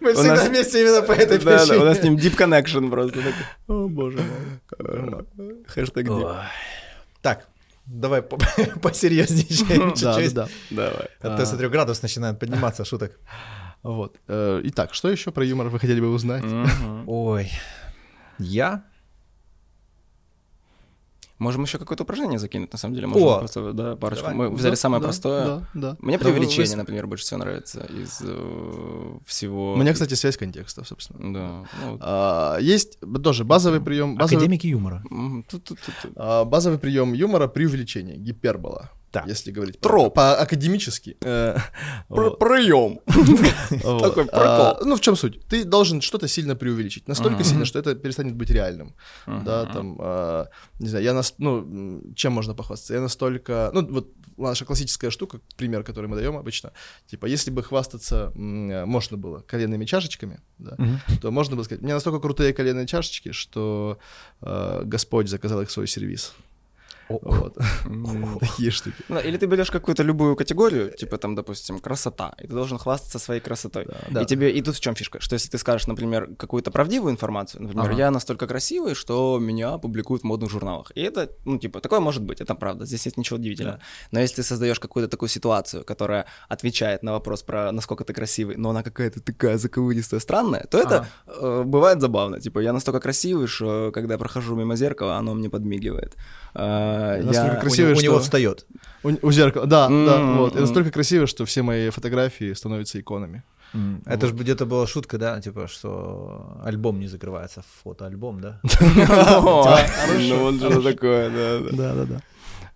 Мы У нас- вместе именно по этой Да, да, у нас с ним deep connection просто. О, боже мой. Хэштег deep. Так, давай по- посерьезнее Да, чуть-чуть. да, да. Давай. А то, смотрю, градус начинает подниматься, шуток. Вот. Э, Итак, что еще про юмор вы хотели бы узнать? Ой. Я? Можем еще какое-то упражнение закинуть, на самом деле. Можем О! просто, да, парочку. Давай. Мы взяли Да, самое да, простое. Да, да. Мне Да, вы- преувеличение, вы- например, больше всего нравится из э, всего. Мне, кстати, связь контекстов, собственно. Да. ну, вот. А, Есть тоже базовый прием. Базовый, Академики юмора. М, тут-тут-тут. а, базовый прием юмора преувеличение, гипербола. Так. Если говорить Троп. по академически. Э. Прием. Такой А, прикол. Ну, в чем суть? Ты должен что-то сильно преувеличить. Настолько сильно, что это перестанет быть реальным. Да, там, а, не знаю, я нас, ну, чем можно похвастаться? Я настолько, ну, вот наша классическая штука, пример, который мы даем обычно, типа, если бы хвастаться э, можно было коленными чашечками, да, то можно было сказать, у меня настолько крутые коленные чашечки, что э, Господь заказал их в свой сервис. Вот. Такие штуки. Ну, Или ты берешь какую-то любую категорию, типа там, допустим, красота, и ты должен хвастаться своей красотой. И тебе и тут в чем фишка, что если ты скажешь, например, какую-то правдивую информацию, например, я настолько красивый, что меня публикуют в модных журналах. И это, ну, типа, такое может быть, это правда, здесь нет ничего удивительного. Но если ты создаешь какую-то такую ситуацию, которая отвечает на вопрос про насколько ты красивый, но она какая-то такая заковыристая, странная, то это э, бывает забавно. Типа, я настолько красивый, что когда я прохожу мимо зеркала, оно мне подмигивает. Э, Настолько я- красивый, у, него- у него что- встает. У, у зеркала, да, да, М, вот. И настолько красиво, что все мои фотографии становятся иконами. Это же где-то была шутка, да, типа, что альбом не закрывается, фотоальбом, да? О, Ну, вот же такое, да, да. Да, да, да.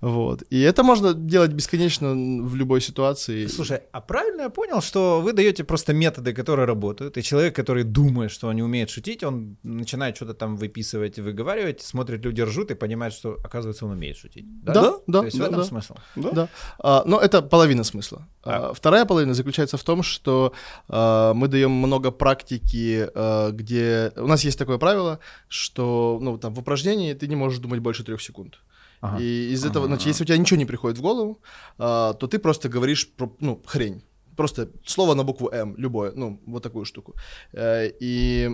Вот. И это можно делать бесконечно в любой ситуации. Слушай, а правильно я понял, что вы даете просто методы, которые работают, и человек, который думает, что он не умеет шутить, он начинает что-то там выписывать, выговаривать, смотрит, люди ржут и понимает, что, оказывается, он умеет шутить. Да, Да, да, То есть в да, этом да. смысл. Да. А, но это половина смысла. А. А, вторая половина заключается в том, что а, мы даем много практики, а, где у нас есть такое правило, что ну, там, в упражнении ты не можешь думать больше трех секунд. Ага. И из этого, Ага. значит, если у тебя ничего не приходит в голову, а, то ты просто говоришь про, ну, хрень. Просто слово на букву М, любое, ну, вот такую штуку. Э, И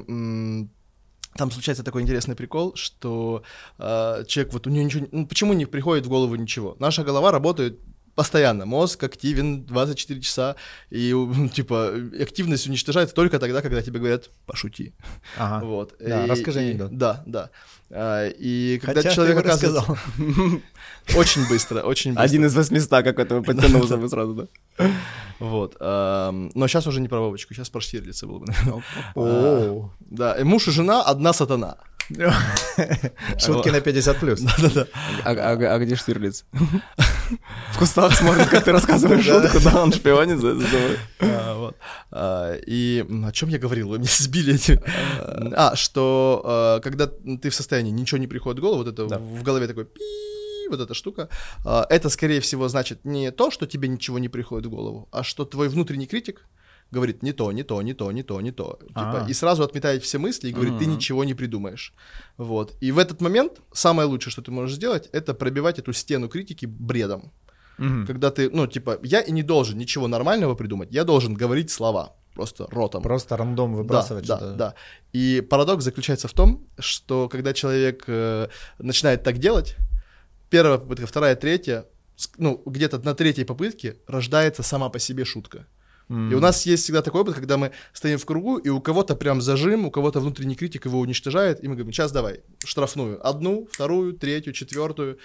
там случается такой интересный прикол, что э, человек, вот у него ничего, ну, почему не приходит в голову ничего? Наша голова работает постоянно, мозг активен 24 часа, и, типа, активность уничтожается только тогда, когда тебе говорят «пошути». Ага. Вот. Да, И- расскажи и- анекдот. Да, да. А, И когда Хотя человек оказывается... Очень быстро, очень быстро. Один из 800 какой-то подтянулся бы сразу, да. Вот. Но сейчас уже не про Вовочку, сейчас про Штирлица был бы. наверное. О. Да, муж и жена — одна сатана. Шутки на 50 плюс. А, а- а где Штирлиц? В кустах смотрит, как ты рассказываешь шутку, да, он шпионит за тобой. А. А, И о чем я говорил? Вы меня сбили эти. А, что а, когда ты в состоянии ничего не приходит в голову, вот это в голове такой вот эта штука, а, это, скорее всего, значит не то, что тебе ничего не приходит в голову, а что твой внутренний критик говорит не то, не то, не то, не то, не то. Типа, А. и сразу отметает все мысли и говорит, ты ничего не придумаешь. Вот. И в этот момент самое лучшее, что ты можешь сделать, это пробивать эту стену критики бредом. Мгм. Когда ты, ну, типа, я и не должен ничего нормального придумать, я должен говорить слова, просто ротом. Просто рандом выбрасывать да, что-то. да, да. И парадокс заключается в том, что когда человек э, начинает так делать, первая попытка, вторая, третья, ну, где-то на третьей попытке рождается сама по себе шутка. М. И у нас есть всегда такой опыт, когда мы стоим в кругу, и у кого-то прям зажим, у кого-то внутренний критик его уничтожает, и мы говорим, сейчас давай, штрафную. Одну, вторую, третью, четвертую.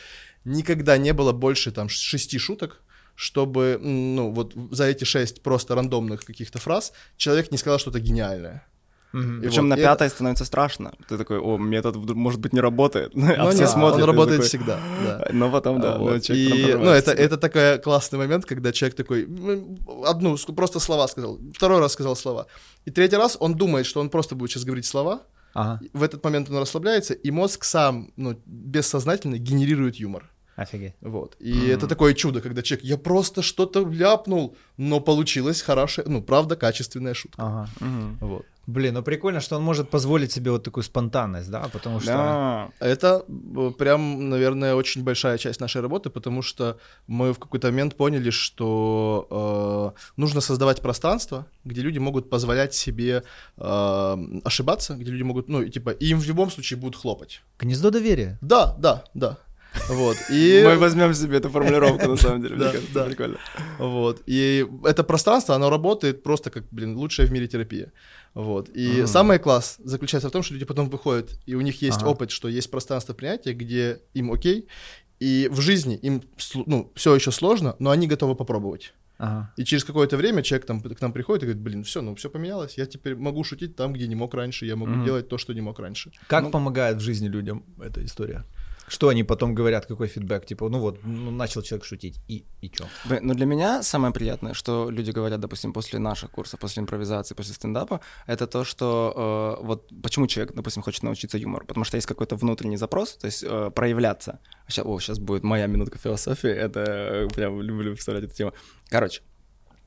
Никогда не было больше там шести шуток, чтобы, ну, вот за эти шесть просто рандомных каких-то фраз человек не сказал что-то гениальное. И Причем вот, на и это- пятой становится страшно. Ты такой, о, метод, может быть, не работает. А Но все нет, смотрят. он работает такой, всегда, да. Но потом, да, Вот. ну, И, ну, это, это такой классный момент, когда человек такой, «М, одну, просто слова сказал, второй раз сказал слова. И третий раз он думает, что он просто будет сейчас говорить слова, Ага, в этот момент он расслабляется, и мозг сам, ну, бессознательно генерирует юмор. офигеть. Вот. И Мгм. это такое чудо, когда человек, я просто что-то ляпнул, но получилась хорошая, ну, правда, качественная шутка. Ага. Мгм. Вот. Блин, ну прикольно, что он может позволить себе вот такую спонтанность, да, потому что... Да. Это э, прям, наверное, очень большая часть нашей работы, потому что мы в какой-то момент поняли, что э, нужно создавать пространство, где люди могут позволять себе э, ошибаться, где люди могут, ну, и типа, и им в любом случае будут хлопать. Гнездо доверия. Да, да, да. Вот. И... Мы возьмем себе эту формулировку, на самом деле, мне Да, кажется, прикольно. Вот. И это пространство, оно работает просто как, блин, лучшая в мире терапия. Вот. И самый класс заключается в том, что люди потом выходят, и у них есть опыт, что есть пространство принятия, где им окей, и в жизни им ну, все еще сложно, но они готовы попробовать. Ага. И через какое-то время человек там к нам приходит и говорит, блин, все, ну все поменялось, я теперь могу шутить там, где не мог раньше, я могу Мгм. делать то, что не мог раньше. Как Ну- помогает в жизни людям эта история? Что они потом говорят, какой фидбэк? Типа, ну вот, ну, начал человек шутить, и, и чё? Ну, для меня самое приятное, что люди говорят, допустим, после наших курсов, после импровизации, после стендапа, это то, что э, вот почему человек, допустим, хочет научиться юмору, потому что есть какой-то внутренний запрос, то есть э, проявляться. Сейчас, о, сейчас будет моя минутка философии, это э, прям люблю вставлять эту тему. Короче,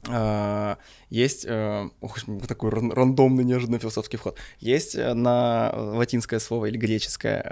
э, есть э, ох, такой ран- рандомный, неожиданный философский вход. Есть э, на латинское слово или греческое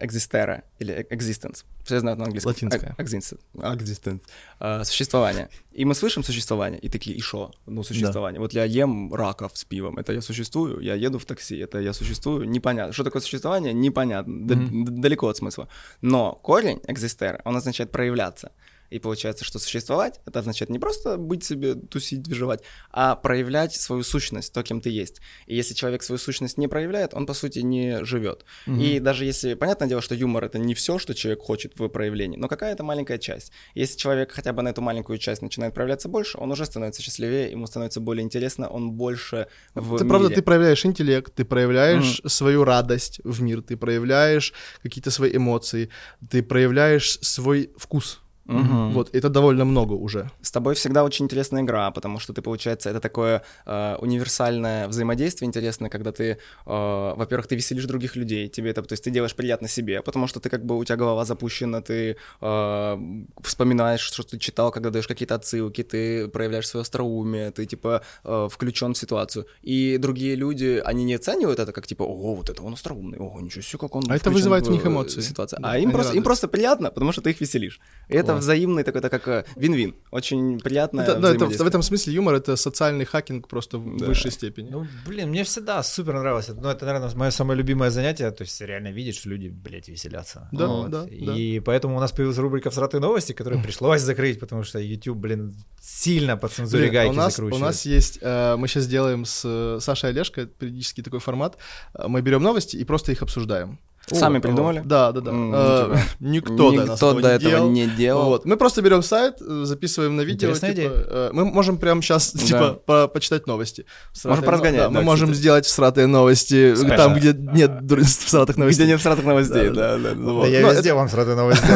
э, existere или existence. Все знают на английском. Латинское. Э, Existence. Existence. Э, существование. И мы слышим существование, и такие, и шо? Ну, существование. Вот я ем раков с пивом, это я существую. Я еду в такси, это я существую. Непонятно. Что такое существование? Непонятно. Д- далеко от смысла. Но корень existere, он означает проявляться. И получается, что существовать это означает не просто быть себе, тусить, выживать, а проявлять свою сущность, то, кем ты есть. И если человек свою сущность не проявляет, он, по сути, не живет. И даже если, понятное дело, что юмор это не все, что человек хочет в проявлении, но какая-то маленькая часть. Если человек хотя бы на эту маленькую часть начинает проявляться больше, он уже становится счастливее, ему становится более интересно, он больше в ты правда, мире. ты проявляешь интеллект, ты проявляешь свою радость в мир, ты проявляешь какие-то свои эмоции, ты проявляешь свой вкус. Мгм. Вот, это довольно много уже. С тобой всегда очень интересная игра, потому что ты, получается, это такое э, универсальное взаимодействие интересное, когда ты, э, во-первых, ты веселишь других людей, тебе это, то есть ты делаешь приятно себе, потому что ты как бы у тебя голова запущена, ты э, вспоминаешь, что ты читал, когда даешь какие-то отсылки, ты проявляешь свое остроумие, ты типа э, включен в ситуацию. И другие люди, они не оценивают это как типа, ого, вот это он остроумный, ого, ничего себе, как он А это вызывает в в, них эмоции. Ситуацию. Да, а им просто, им просто приятно, потому что ты их веселишь. И это. Взаимный такой, это как э, вин-вин. Очень приятное Это- да, это- в этом смысле юмор это социальный хакинг просто в Да. высшей степени. Ну, блин, мне всегда супер нравилось. Ну, это, наверное, мое самое любимое занятие, то есть реально видеть, что люди, блядь, веселятся. Да, Вот. да, И поэтому у нас появилась рубрика «Всратые новости», которую пришлось закрыть, потому что YouTube, блин, сильно по цензуре Блин, гайки у нас, у закручивает. нас есть, э, мы сейчас делаем с э, Сашей Олежко периодически такой формат. Э, Мы берем новости и просто их обсуждаем. Сами придумали? Да, да, да. Э. Никто, до, нас этого до не этого делал. не делал. Вот. Мы просто берем сайт, э, записываем на видео. Интересная типа, идея. э, мы можем прямо сейчас типа по- почитать новости. Всратые поразгонять, но- да, мы можем сделать всратые новости там, где нет дур- всратых новостей. Где нет сратых новостей, Да, да, да. Да вот. я Ну, везде вам «Всратые новости»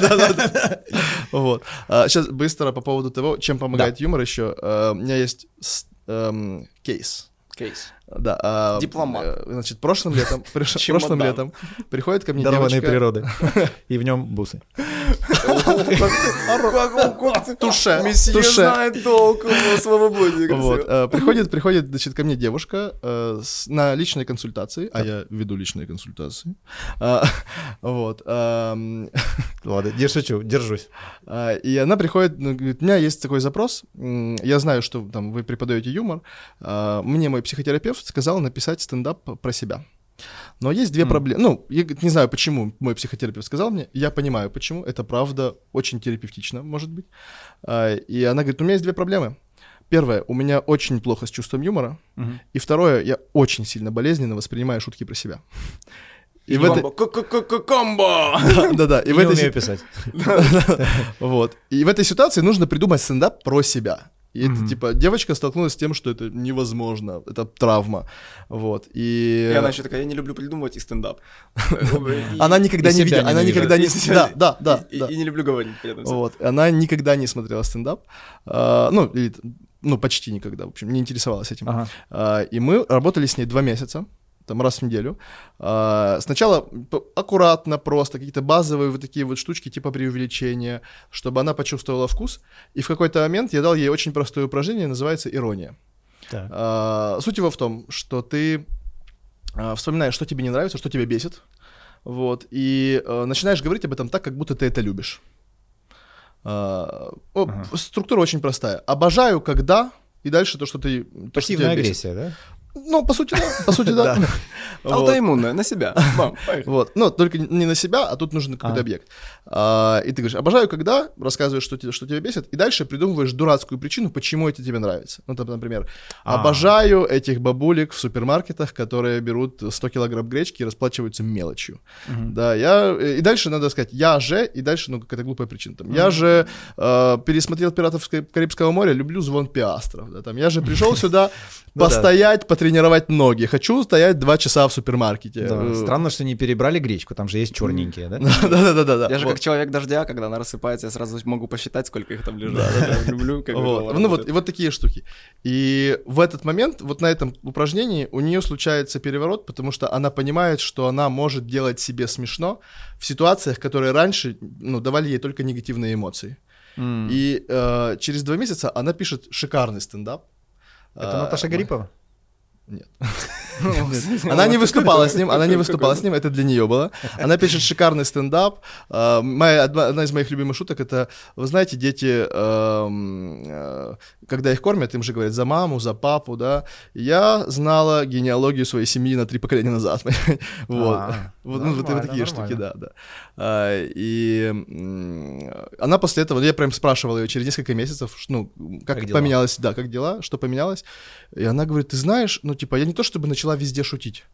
делаю. Вот. сейчас быстро по поводу того, чем помогает юмор еще. Э, У меня есть с- эм, кейс. Кейс. Да, а, Дипломат. э, Значит, прошлым летом, прошлым летом приходит ко мне девочка. природы. И в нем бусы. Туше, Месье знает толк в свободе. Вот, э, приходит, приходит, значит, ко мне девушка э, на личной консультации, а я веду личные консультации. Вот. Ладно, не шучу, держусь. а, И она приходит, ну, говорит, у меня есть такой запрос, я знаю, что там вы преподаете юмор, а, мне мой психотерапевт сказал написать стендап про себя. Но есть две М. проблемы. Ну, я не знаю, почему мой психотерапевт сказал мне. Я понимаю, почему. Это правда очень терапевтично, может быть. А, И она говорит, у меня есть две проблемы. Первое, у меня очень плохо с чувством юмора. И второе, я очень сильно болезненно воспринимаю шутки про себя. И в этой... Комбо! Да-да, и в этой умею писать. Вот. И в этой ситуации нужно придумать стендап про себя. И это, типа, девочка столкнулась с тем, что это невозможно, это травма, вот, и... И она еще такая, я не люблю придумывать и стендап. Она никогда не видела, она никогда не... Да, да, да, И не люблю говорить при этом. Вот, она никогда не смотрела стендап, а, ну, или, ну, почти никогда, в общем, не интересовалась этим. Ага. А, И мы работали с ней два месяца, там раз в неделю. А, Сначала аккуратно, просто какие-то базовые вот такие вот штучки типа преувеличения, чтобы она почувствовала вкус. И в какой-то момент я дал ей очень простое упражнение, называется ирония. Так. А, Суть его в том, что ты а, вспоминаешь, что тебе не нравится, что тебя бесит, вот, и начинаешь говорить об этом так, как будто ты это любишь. Ага. Структура очень простая. Обожаю, когда и дальше то, что ты... То, что Пассивная тебя бесит. агрессия, да? Ну, по сути, да. По сути, да. Аутоиммунная, на себя. Вот, но только не на себя, а тут нужен какой-то А. объект. А, и ты говоришь, обожаю, когда рассказываешь, что, тебе, что тебя бесит, и дальше придумываешь дурацкую причину, почему это тебе нравится. Ну, там, например, А. обожаю этих бабулек в супермаркетах, которые берут 100 килограмм гречки и расплачиваются мелочью. Да, я... И дальше надо сказать, я же, и дальше, ну, какая-то глупая причина. Там, я же э, пересмотрел «Пиратов Ка- Карибского моря», люблю звон пиастров. Да, там, я же пришел сюда Ну да. постоять, потренировать ноги. Хочу стоять два часа в супермаркете. Да. Э, Странно, что не перебрали гречку, там же есть черненькие, да? Да-да-да-да. Я же как человек дождя, когда она рассыпается, я сразу могу посчитать, сколько их там лежит. Люблю, как Ну вот, и вот такие штуки. И в этот момент, вот на этом упражнении у нее случается переворот, потому что она понимает, что она может делать себе смешно в ситуациях, которые раньше ну, давали ей только негативные эмоции. М. И э, через два месяца она пишет шикарный стендап. Это А, Наташа Гарипова? Нет. Ну, Она не выступала с ним, она не выступала с ним, это для нее было. Она пишет шикарный стендап. А, одна, из моих любимых шуток это, вы знаете, дети, эм, э, когда их кормят, им же говорят за маму, за папу, да. Я знала генеалогию своей семьи на три поколения назад. Вот. А, Вот, ну, вот такие штуки, да, да. А, И она после этого, я прям спрашивал ее через несколько месяцев, ну, как, поменялось, да, как дела, что поменялось. И она говорит, ты знаешь, ну, типа, я не то чтобы начала везде шутить,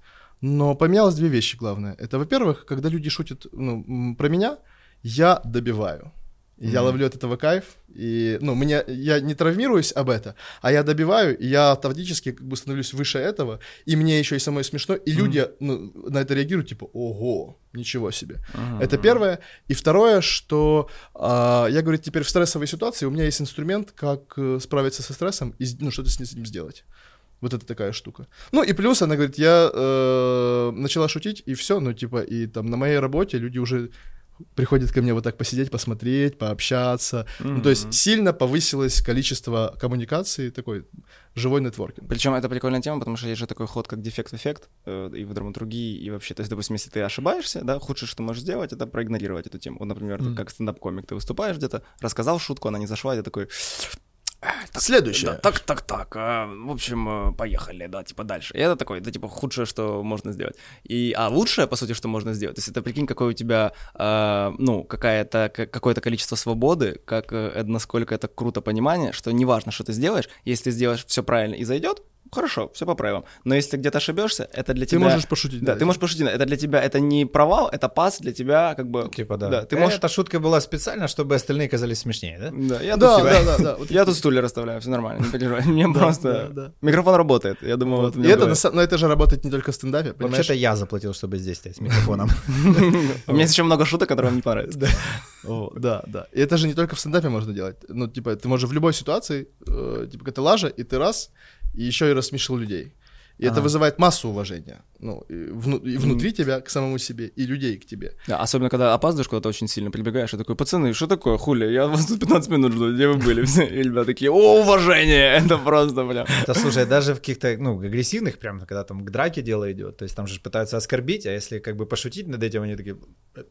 но поменялось две вещи главное. Это, во-первых, когда люди шутят ну, про меня, я добиваю. И Я ловлю от этого кайф, и, ну, мне, я не травмируюсь об это, а я добиваю, и я автоматически как бы становлюсь выше этого, и мне еще и самой смешно, и люди ну, на это реагируют, типа, ого, ничего себе. Мгм. Это первое. И второе, что а, я говорю, теперь в стрессовой ситуации у меня есть инструмент, как э, справиться со стрессом и ну, что-то с ним сделать. Вот это такая штука. Ну и плюс она говорит, я э, начала шутить, и все, ну типа, и там на моей работе люди уже приходят ко мне вот так посидеть, посмотреть, пообщаться. Ну, то есть сильно повысилось количество коммуникации, такой живой нетворкинг. Причем это прикольная тема, потому что есть же такой ход, как дефект-эффект э, и в драматургии, и вообще. То есть, допустим, если ты ошибаешься, да, худшее, что можешь сделать, это проигнорировать эту тему. Вот, например, ты Мгм. как стендап-комик, ты выступаешь где-то, рассказал шутку, она не зашла, и ты такой... «А, так, Следующее. да, так, так, так, а, в общем, э, поехали, да, типа дальше. И это такое, это типа худшее, что можно сделать. И, а лучшее, по сути, что можно сделать, то есть это прикинь, какое у тебя, а, ну, какая-то, ка- какое-то количество свободы, как, э, насколько это круто понимание, что неважно, что ты сделаешь, если сделаешь все правильно и зайдет, хорошо, все по правилам. Но если ты где-то ошибешься, это для Ты тебя... можешь пошутить. Да, на ты можешь пошутить. Это для тебя, это не провал, это пас для тебя, как бы... Типа, да. Да, ты можешь... Эта шутка была специально, чтобы остальные казались смешнее, да? Да, я тут Да, себя- да, да, да. Вот Я тут стулья расставляю, все нормально, не переживай. Мне Да, просто... да, да. Микрофон работает, я думаю, Вот. И это, но это же работает не только в стендапе? Вообще-то я заплатил, чтобы здесь стоять с микрофоном. У меня есть еще много шуток, которые вам не понравятся. Да, да. И это же не только в стендапе можно делать. Ну, типа, ты можешь в любой ситуации, э, типа, ты лажа, и ты раз, и еще и рассмешил людей. И это Ага. вызывает массу уважения. Ну, и, вну- и внутри тебя к самому себе, и людей к тебе. Да, особенно, когда опаздываешь куда-то очень сильно, прибегаешь и такой, пацаны, что такое, хули, я вас тут 15 минут жду, где вы были? Все, И ребята такие, о, уважение, это просто, бля. Да слушай, даже в каких-то, ну, агрессивных, прям, когда там к драке дело идет, то есть там же пытаются оскорбить, а если как бы пошутить над этим, они такие, «Э,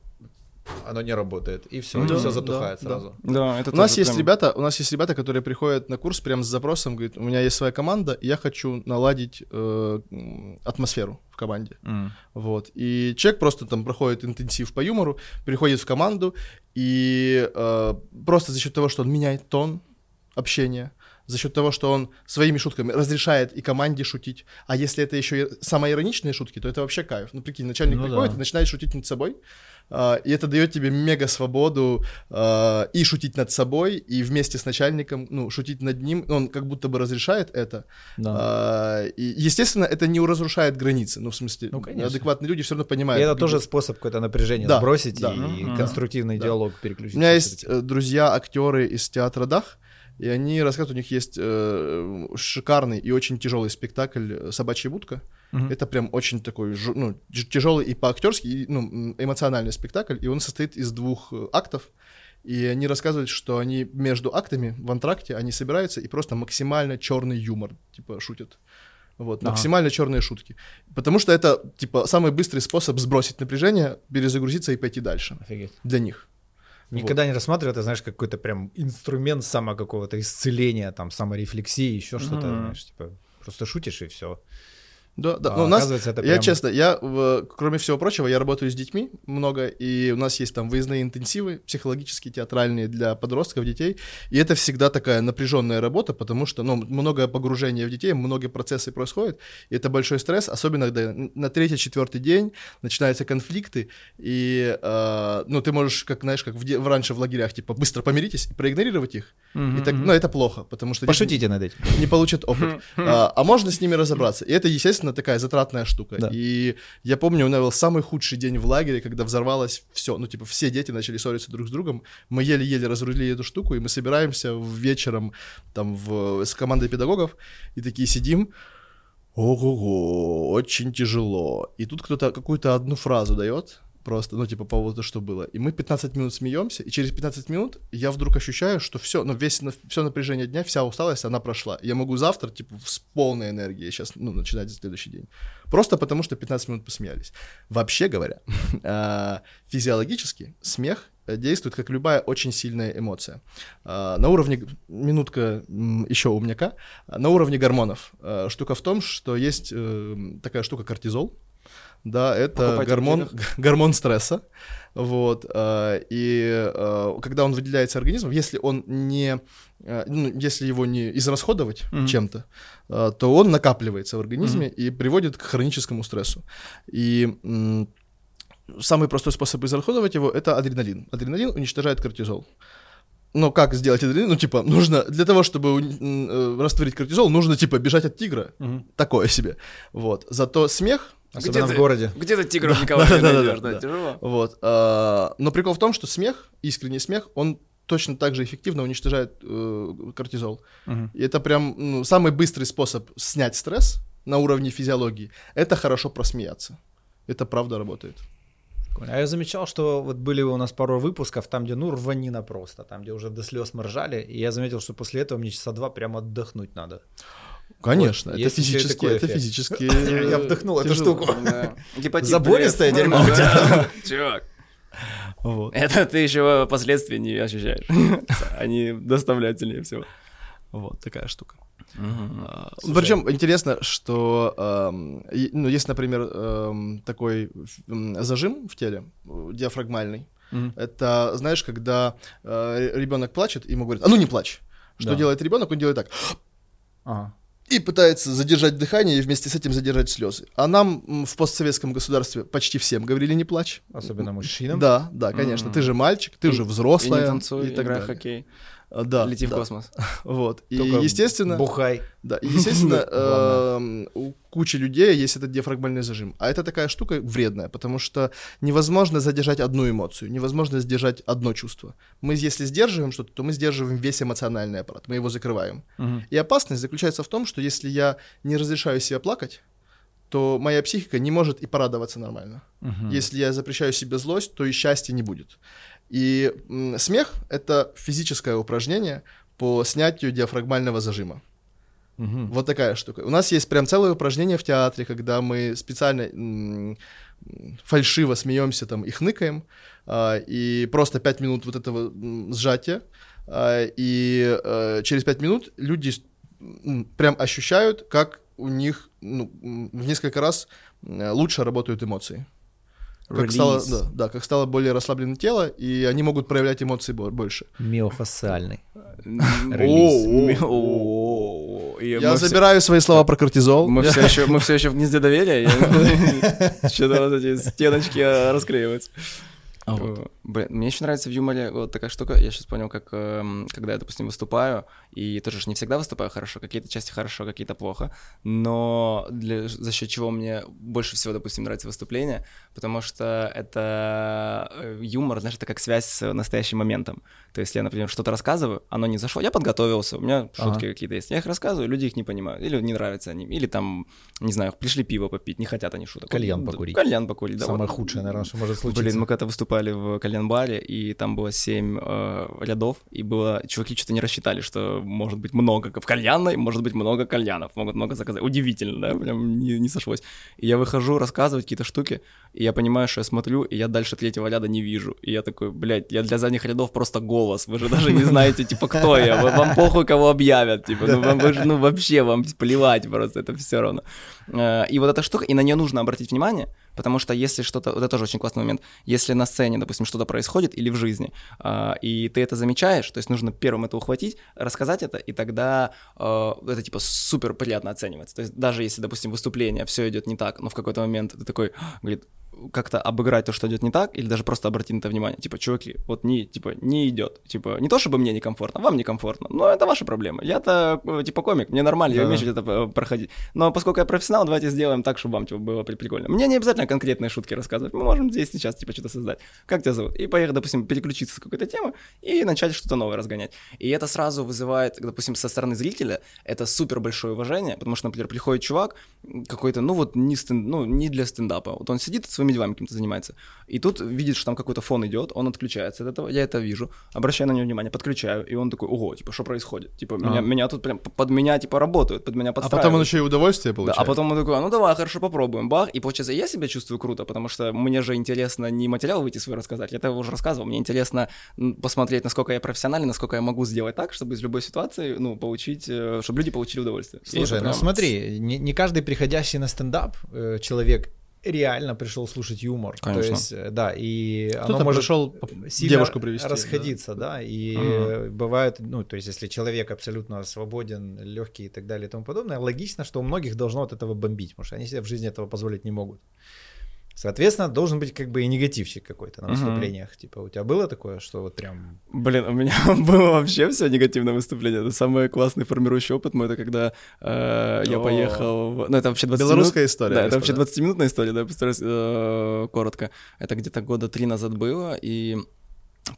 оно не работает, и все, Да, все да, затухает да. сразу. Да, это У нас есть прям- ребята, у нас есть ребята, которые приходят на курс прям с запросом, говорят, у меня есть своя команда, и я хочу наладить э, атмосферу в команде. М. Вот. И человек просто там проходит интенсив по юмору, приходит в команду, и э, просто за счет того, что он меняет тон общения, за счет того, что он своими шутками разрешает и команде шутить. А если это еще и самоироничные шутки, то это вообще кайф. Ну, прикинь, начальник Ну приходит да. и начинает шутить над собой, а, и это дает тебе мега свободу а, и шутить над собой, и вместе с начальником, ну, шутить над ним, он как будто бы разрешает это. Да. А, и, естественно, это не разрушает границы. Ну, в смысле, Ну, конечно. адекватные люди все равно И понимают. это где- тоже способ какое-то напряжение Да, сбросить да. и Мгм. конструктивный Да. диалог переключить. У меня есть э, друзья, актеры из театра Дах, и они рассказывают, у них есть э, шикарный и очень тяжелый спектакль «Собачья будка». Мгм. Это прям очень такой ну, тяж- тяжелый и по-актерски, и, ну, эмоциональный спектакль, и он состоит из двух э, актов. И они рассказывают, что они между актами в антракте они собираются и просто максимально черный юмор, типа, шутят. Вот, Ага. максимально черные шутки. Потому что это, типа, самый быстрый способ сбросить напряжение, перезагрузиться и пойти дальше. Офигеть. Для них. Никогда не рассматривал это, знаешь, как какой-то прям инструмент само какого-то исцеления, там, саморефлексии, еще что-то, Мгм. знаешь, типа, просто шутишь и все. Да, да. А Ну, у нас, это я прям- честно, я, кроме всего прочего, я работаю с детьми много, и у нас есть там выездные интенсивы, психологические, театральные для подростков, детей, и это всегда такая напряженная работа, потому что, ну, много погружения в детей, много процессов происходит, и это большой стресс, особенно когда на третий-четвертый день начинаются конфликты, и, э, ну, ты можешь, как, знаешь, как в в раньше в лагерях, типа, быстро помиритесь и проигнорировать их, и так, ну, это плохо, потому что... Пошутите над этим. не получат опыт. А, а можно с ними разобраться. И это, естественно, такая затратная штука. Да. И я помню, у меня был самый худший день в лагере, когда взорвалось все. Ну, типа, все дети начали ссориться друг с другом. Мы еле-еле разрулили эту штуку, и мы собираемся вечером там в, с командой педагогов, и такие сидим. Ого-го, очень тяжело. И тут кто-то какую-то одну фразу дает, просто, ну, типа, по поводу, что было. И мы 15 минут смеемся, и через 15 минут я вдруг ощущаю, что все, ну, весь, все напряжение дня, вся усталость, она прошла. Я могу завтра, типа, с полной энергией сейчас, ну, начинать следующий день. Просто потому, что 15 минут посмеялись. Вообще говоря, а, физиологически смех э, действует как любая очень сильная эмоция. А, На уровне, минутка еще умняка, А, на уровне гормонов. Штука в том, что есть э, такая штука кортизол, да, это гормон, гормон стресса, вот, а, и а, когда он выделяется организмом, если он не, а, ну, если его не израсходовать Мгм. чем-то, то он накапливается в организме и приводит к хроническому стрессу. И самый простой способ израсходовать его — это адреналин. Адреналин уничтожает кортизол. Но как сделать адреналин? Ну, типа, нужно, для того, чтобы э, растворить кортизол, нужно, типа, бежать от тигра. Такое себе. Вот. Зато смех, Особенно Где в ты- городе. Где ты тигров никого да, не да, да, найдешь, да, да, да. тяжело. Вот. а, но прикол в том, что смех, искренний смех, он точно так же эффективно уничтожает э, кортизол. Мгм. И это прям ну, самый быстрый способ снять стресс на уровне физиологии. Это хорошо просмеяться. Это правда работает. А я замечал, что вот были у нас пару выпусков, там, где, ну, рванина просто, там, где уже до слез мы ржали, и я заметил, что после этого мне часа два прямо отдохнуть надо. Конечно, Вот, это физически, это физически. Я вдохнул эту штуку. Забористое дерьмо у тебя. Чувак, Вот. это ты еще последствия не ощущаешь. Они доставляют сильнее всего. Вот такая штука. А, Слушай. Причем интересно, что эм, и- ну, есть, например, эм, такой м, зажим в теле, э, диафрагмальный. Мгм. Это, знаешь, когда ребенок плачет, ему говорят, а ну не плачь. Что Да. делает ребенок? Он делает так. Ага. И пытается задержать дыхание и вместе с этим задержать слезы. А нам в постсоветском государстве почти всем говорили не плачь. Особенно мужчинам. Да, да, конечно. Ты же мальчик, ты же И взрослая. не танцуй, и так играй далее. хоккей, Да, лети в да. космос. Вот. И, Только естественно, Бухай. да, естественно, эм, у кучи людей есть этот диафрагмальный зажим. А это такая штука вредная, потому что невозможно задержать одну эмоцию, невозможно сдержать одно чувство. Мы, если сдерживаем что-то, то мы сдерживаем весь эмоциональный аппарат, мы его закрываем. И опасность заключается в том, что если я не разрешаю себе плакать, то моя психика не может и порадоваться нормально. Мгм. Если я запрещаю себе злость, то и счастья не будет. И смех — это физическое упражнение по снятию диафрагмального зажима. Мгм. Вот такая штука. У нас есть прям целое упражнение в театре, когда мы специально фальшиво смеемся там и хныкаем, а, и просто пять минут вот этого сжатия, а, и э, через пять минут люди прям ощущают, как у них ну, в несколько раз м, лучше работают эмоции. Как стало, да, да, как стало более расслаблено тело, и они могут проявлять эмоции бо- больше. Миофасциальный. Я забираю свои слова про кортизол. Мы все еще, мы все еще в гнезде доверия. Что-то вот эти стеночки а, расклеиваются. А вот. Э, Блин, мне еще нравится в юморе вот такая штука. Я сейчас понял, как эм, когда я, допустим, выступаю, и тоже не всегда выступаю хорошо, какие-то части хорошо, какие-то плохо, но для, за счет чего мне больше всего, допустим, нравится выступление, потому что это э, юмор, знаешь, это как связь с настоящим моментом. То есть, я, например, что-то рассказываю, оно не зашло, я подготовился, у меня шутки Ага. какие-то есть. Я их рассказываю, люди их не понимают, или не нравятся они, или там, не знаю, пришли пиво попить, не хотят они шуток. Кальян Вот, покурить. Кальян покурить, да. Самое вот. худшее, наверное, что может случиться. Блин, мы когда выступали в кальян-баре, и там было семь э, рядов, и было... Чуваки что-то не рассчитали, что может быть много в кальянной, может быть много кальянов, могут много заказать. Удивительно, да, прям не, не сошлось. И я выхожу рассказывать какие-то штуки, и я понимаю, что я смотрю, и я дальше третьего ряда не вижу. И я такой, блядь, я для задних рядов просто голос, вы же даже не знаете, типа, кто я, вам похуй, кого объявят, типа, ну, вам, вы же, ну, вообще, вам плевать просто, это все равно. Э, И вот эта штука, и на нее нужно обратить внимание, потому что если что-то, вот это тоже очень классный момент, если на сцене, допустим, что-то происходит или в жизни, а, и ты это замечаешь, то есть нужно первым это ухватить, рассказать это, и тогда э, это типа супер приятно оценивается. То есть даже если, допустим, выступление, все идет не так, но в какой-то момент ты такой, говорит, как-то обыграть то, что идет не так, или даже просто обратить на это внимание. Типа, чуваки, вот не, типа, не идет. Типа, не то, чтобы мне некомфортно, вам некомфортно, но это ваши проблемы. Я-то, э, типа, комик, мне нормально, я Да. умею это э, проходить. Но поскольку я профессионал, давайте сделаем так, чтобы вам, типа, было при- прикольно. Мне не обязательно конкретные шутки рассказывать, мы можем здесь сейчас, типа, что-то создать. Как тебя зовут? И поехать, допустим, переключиться с какой-то темы и начать что-то новое разгонять. И это сразу вызывает, допустим, со стороны зрителя, это супер большое уважение, потому что, например, приходит чувак какой-то, ну вот не, стен- ну, не для стендапа, вот он сидит своими делами каким-то занимается, и тут видит, что там какой-то фон идет, он отключается от этого, я это вижу, обращаю на него внимание, подключаю, и он такой, ого, типа, что происходит? Типа, меня, А. меня тут прям под меня, типа, работают, под меня А подстраивают. потом он еще и удовольствие Да, получает. а потом он такой, а ну давай, хорошо, попробуем, бах, и получается, я себя чувствую круто, потому что мне же интересно не материал выйти свой рассказать, я это уже рассказывал, мне интересно посмотреть, насколько я профессиональный, насколько я могу сделать так, чтобы из любой ситуации, ну, получить, э, чтобы люди получили удовольствие. Слушай, ну прям- смотри, не, не каждый приходящий на стендап э, человек реально пришел слушать юмор. Конечно. То есть, э, да, и оно Кто-то может пришел сильно девушку привести. расходиться, да, и Мгм. э, бывает, ну, то есть, если человек абсолютно свободен, легкий и так далее и тому подобное, логично, что у многих должно от этого бомбить, потому что они себе в жизни этого позволить не могут. Соответственно, должен быть как бы и негативчик какой-то на выступлениях. Типа, у тебя было такое, что вот прям... Блин, у меня было вообще все негативное выступление. Это самый классный формирующий опыт мой, это когда э, я О. поехал... в- Ну, это вообще 20 Белорусская минут. история. Да, это вообще господа. 20-минутная история, да, я постараюсь э, коротко. Это где-то года три назад было, и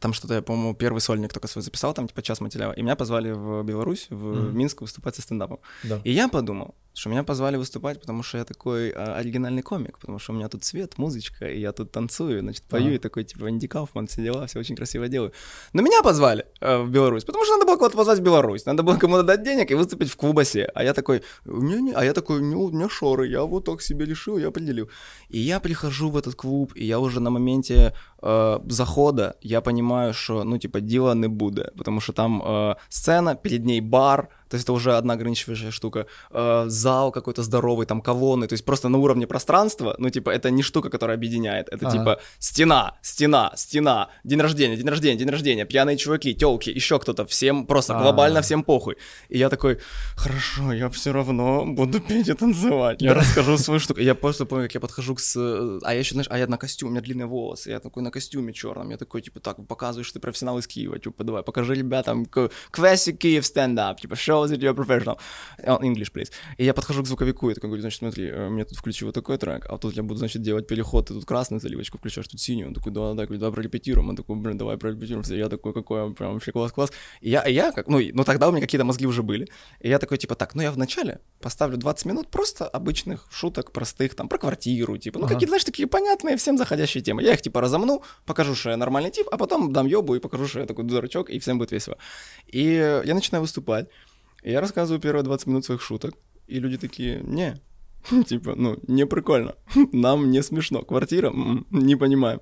там что-то, я, по-моему, первый сольник только свой записал, там типа час материала. И меня позвали в Беларусь, в Мгм. Минск выступать со стендапом. Да. И я подумал, что меня позвали выступать, потому что я такой а, оригинальный комик, потому что у меня тут свет, музычка, и я тут танцую, значит, пою, Ага. и такой, типа, Анди Кауфман, все дела, все очень красиво делаю. Но меня позвали э, в Беларусь, потому что надо было кого-то позвать в Беларусь, надо было кому-то дать денег и выступить в Кубасе. А я такой, не, не, а я такой, не, у меня шоры, я вот так себе решил, я определил. И я прихожу в этот клуб, и я уже на моменте э, захода, я понимаю, что, ну, типа, дела не буде, потому что там э, сцена, перед ней бар, то есть это уже одна ограничивающая штука, э, зал какой-то здоровый, там колонны, то есть просто на уровне пространства, ну, типа, это не штука, которая объединяет, это Ага. типа стена, стена, стена, день рождения, день рождения, день рождения, пьяные чуваки, телки, еще кто-то, всем просто А. глобально всем похуй. И я такой, хорошо, я все равно буду петь и танцевать, я расскажу свою штуку. Я просто помню, как я подхожу к... А я еще, знаешь, а я на костюме, у меня длинные волосы, я такой на костюме черном, я такой, типа, так, показываешь, ты профессионал из Киева, типа, давай, покажи ребятам, к- Classic Kiev stand-up, типа, show that you're professional. Uh, English, please. И я подхожу к звуковику, и такой говорю, значит, смотри, э, мне тут включи вот такой трек, а тут я буду, значит, делать переход, ты тут красную заливочку включаешь, тут синюю. Он такой, да, да, говорю, давай прорепетируем. Он такой, блин, давай прорепетируем. Все, Я такой, какой прям вообще класс-класс. И я, и я как, ну, и- ну, тогда у меня какие-то мозги уже были. И я такой, типа, так, ну, я вначале поставлю 20 минут просто обычных шуток, простых, там, про квартиру, типа, ну, Ага. какие-то, знаешь, такие понятные всем заходящие темы. Я их, типа, разомну, покажу, что я нормальный тип, а потом дам ёбу и покажу, что я такой дурачок, и всем будет весело. И э, я начинаю выступать, и я рассказываю первые 20 минут своих шуток, и люди такие, не, типа, ну, не прикольно, нам не смешно, квартира, не понимаем.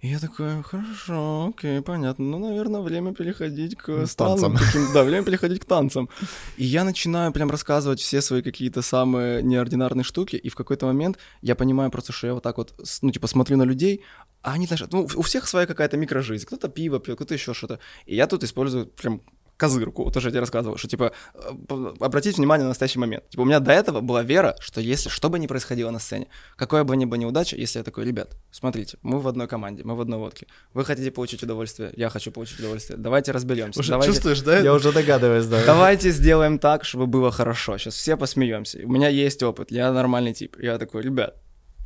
И я такой, хорошо, окей, понятно, ну, наверное, время переходить к танцам. таким- да, время переходить к танцам. И я начинаю прям рассказывать все свои какие-то самые неординарные штуки, и в какой-то момент я понимаю просто, что я вот так вот, ну, типа, смотрю на людей, а они, знаешь, ну, у всех своя какая-то микрожизнь, кто-то пиво пьет, кто-то еще что-то. И я тут использую прям козырку, вот уже я тебе рассказывал, что, типа, э, обратить внимание на настоящий момент. Типа, у меня до этого была вера, что если, что бы ни происходило на сцене, какое бы ни было неудача, если я такой, ребят, смотрите, мы в одной команде, мы в одной лодке, вы хотите получить удовольствие, я хочу получить удовольствие, давайте разберемся, Уже давайте, чувствуешь, да? Я уже догадываюсь, да. давайте сделаем так, чтобы было хорошо, сейчас все посмеемся, у меня есть опыт, я нормальный тип, я такой, ребят,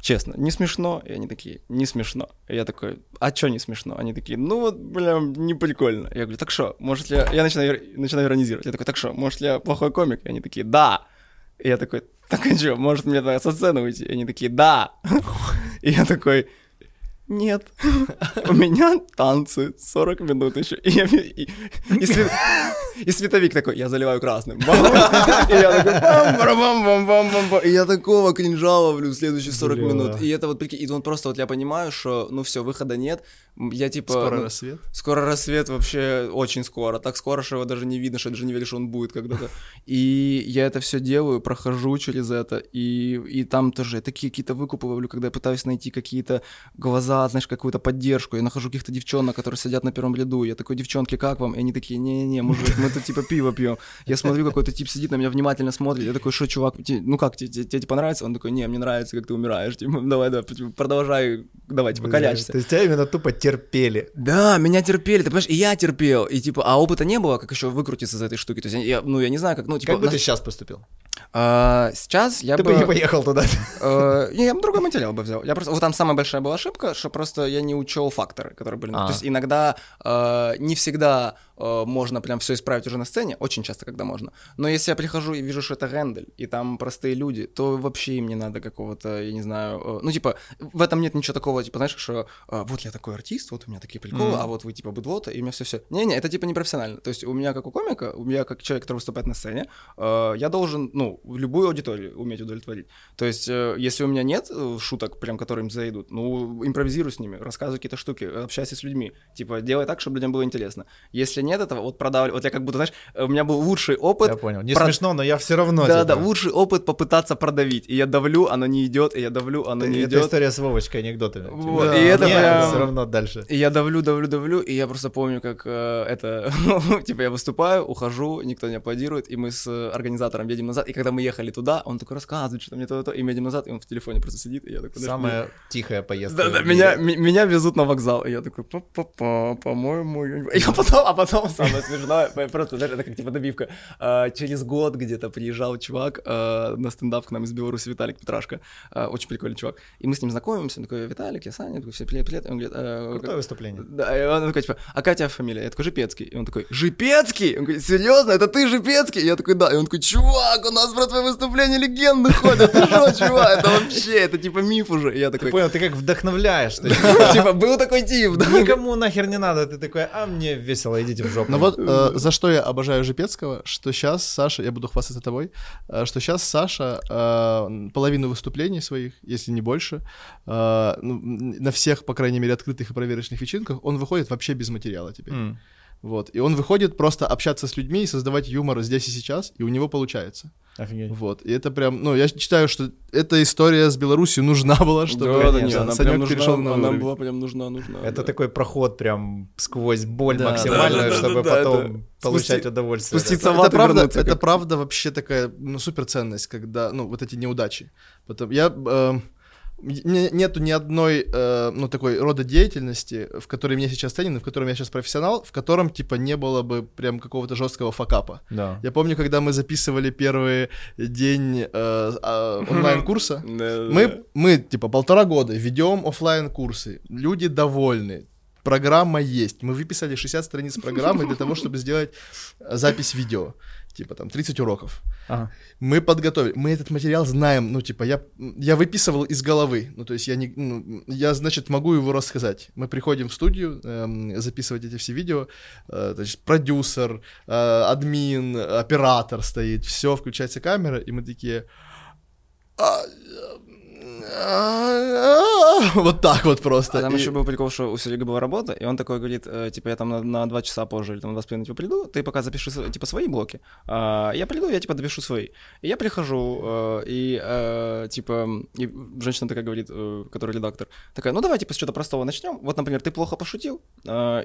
честно, не смешно? И они такие, не смешно. И я такой, а чё не смешно? Они такие, ну вот, блям, не прикольно. Я говорю, так что, может ли я... Начинаю, начинаю иронизировать. Я такой, так что, может ли я плохой комик? И они такие, да. И я такой, так а чё, может мне тогда со сцены уйти? И они такие, да. И я такой, нет, у меня танцы 40 минут еще. И, я- и- и и световик такой, я заливаю красным. Бам. И я такой, бам бам бам бам бам бам И я такого кринжа ловлю следующие 40 Бля. минут. И это вот, прикинь, и он просто, вот я понимаю, что, ну все, выхода нет. Я типа... Скоро ну, рассвет. Скоро рассвет вообще очень скоро. Так скоро, что его даже не видно, что даже не верю, что он будет когда-то. И я это все делаю, прохожу через это. И, и там тоже такие какие-то выкупы ловлю, когда я пытаюсь найти какие-то глаза, знаешь, какую-то поддержку. Я нахожу каких-то девчонок, которые сидят на первом ряду. Я такой, девчонки, как вам? И они такие, не-не-не, мужик, мы тут типа пиво пьем. Я смотрю, какой-то тип сидит на меня внимательно смотрит. Я такой, что, чувак, ну как, тебе, тебе, тебе типа нравится? Он такой, не, мне нравится, как ты умираешь. Типа, давай, давай, продолжай, давай, типа, Бля, колячься. То есть тебя именно тупо терпели. Да, меня терпели, ты понимаешь, и я терпел, и типа, а опыта не было, как еще выкрутиться из этой штуки. То есть я, ну, я не знаю, как, ну, типа, Как бы ты сейчас поступил? а, сейчас я Ты бы... бы не поехал туда. э, не, я бы другой материал бы взял. Я просто, вот там самая большая была ошибка, что просто я не учел факторы, которые были. А. То есть иногда э, не всегда э, можно прям все исправить уже на сцене, очень часто, когда можно. Но если я прихожу и вижу, что это Рендель, и там простые люди, то вообще им не надо какого-то, я не знаю, э, ну типа в этом нет ничего такого, типа знаешь, что э, вот я такой артист, вот у меня такие приколы, Мгм. а вот вы типа быдлота, и у меня все все. Не-не, это типа не профессионально. То есть у меня как у комика, у меня как человек, который выступает на сцене, э, я должен, ну, любую аудиторию уметь удовлетворить. То есть, э, если у меня нет шуток, прям которым зайдут, ну, импровизируй с ними, рассказывай какие-то штуки, общайся с людьми. Типа, делай так, чтобы людям было интересно. Если нет этого, вот продавливай. Вот я как будто, знаешь, э, у меня был лучший опыт. Я понял. Не про- смешно, но я все равно. Да, типа. да, лучший опыт попытаться продавить. И я давлю, оно не идет, и я давлю, оно не Это идет. история с Вовочкой анекдотами. Вот, Да, и это Нет, прям... все равно дальше. И я давлю, давлю, давлю, и я просто помню, как э, это, типа я выступаю, ухожу, никто не аплодирует, и мы с э, организатором едем назад, и когда мы ехали туда, он такой рассказывает, что мне то-то, и мы едем назад, и он в телефоне просто сидит, и я такой... Самая тихая поездка. да, да, меня, меня везут на вокзал, и я такой, па-па-па, по-моему, я потом, а потом самое смешное, просто, знаешь, это как типа добивка, А, через год где-то приезжал чувак а, на стендап к нам из Беларуси, Виталик Петрашко, А, очень прикольный чувак, и мы с ним знакомимся, он такой, Виталик, я Саня, такой, все, привет, привет, он говорит, «А, Крутое выступление. да, и он такой, типа, а тебя фамилия? Я такой, Жипецкий. И он такой, Жипецкий? Он говорит, серьезно, это ты Жипецкий? Я такой, да. И он такой, чувак, у нас про твои выступления легенды ходят. Ты что, чувак? Это вообще, это типа миф уже. Я Ты такой, понял, ты как вдохновляешь. типа, был такой тип? Никому нахер не надо. Ты такой, а мне весело, идите в жопу. Ну вот э, за что я обожаю Жипецкого, что сейчас Саша, я буду хвастаться тобой, э, что сейчас Саша э, половину выступлений своих, если не больше, э, ну, на всех, по крайней мере, открытых и проверочных вечеринках, он выходит вообще без материала теперь. М. Вот. И он выходит просто общаться с людьми и создавать юмор здесь и сейчас, и у него получается. Офигеть. Вот. И это прям, ну, я считаю, что эта история с Беларусью нужна была, чтобы Да, да, конечно, она Санёк прям нужна, перешел на она была прям нужна, нужна. Это да. такой проход прям сквозь боль Да, максимальную, да, да, чтобы да, да, потом это получать спусти- удовольствие. спуститься Это в ад и правда, вернуться, это как- правда вообще такая ну, суперценность, когда, ну, вот эти неудачи. Потом я э, нету ни одной, э, ну, такой рода деятельности, в которой мне сейчас ценен, и в котором я сейчас профессионал, в котором, типа, не было бы прям какого-то жесткого факапа. Да. Я помню, когда мы записывали первый день э, а, онлайн-курса, мы, мы, типа, полтора года ведем оффлайн курсы люди довольны, программа есть. Мы выписали 60 страниц программы для того, чтобы сделать запись видео. Типа там 30 уроков. Ага. Мы подготовили, мы этот материал знаем, ну, типа, я, я выписывал из головы, ну, то есть я, не, ну, я, значит, могу его рассказать. Мы приходим в студию эм, записывать эти все видео, э, значит, продюсер, э, админ, оператор стоит, все, включается камера, и мы такие... «А, Вот так вот просто. А там И- еще был прикол, что у Сереги была работа, и он такой говорит, э, типа, я там на, на 2 часа позже или там на 2,5 типа, приду, ты пока запиши, типа, свои блоки, а я приду, я, типа, допишу свои. И я прихожу, э, и, э, типа, и женщина такая говорит, которая редактор, такая, ну, давай, типа, с чего-то простого начнем. Вот, например, ты плохо пошутил,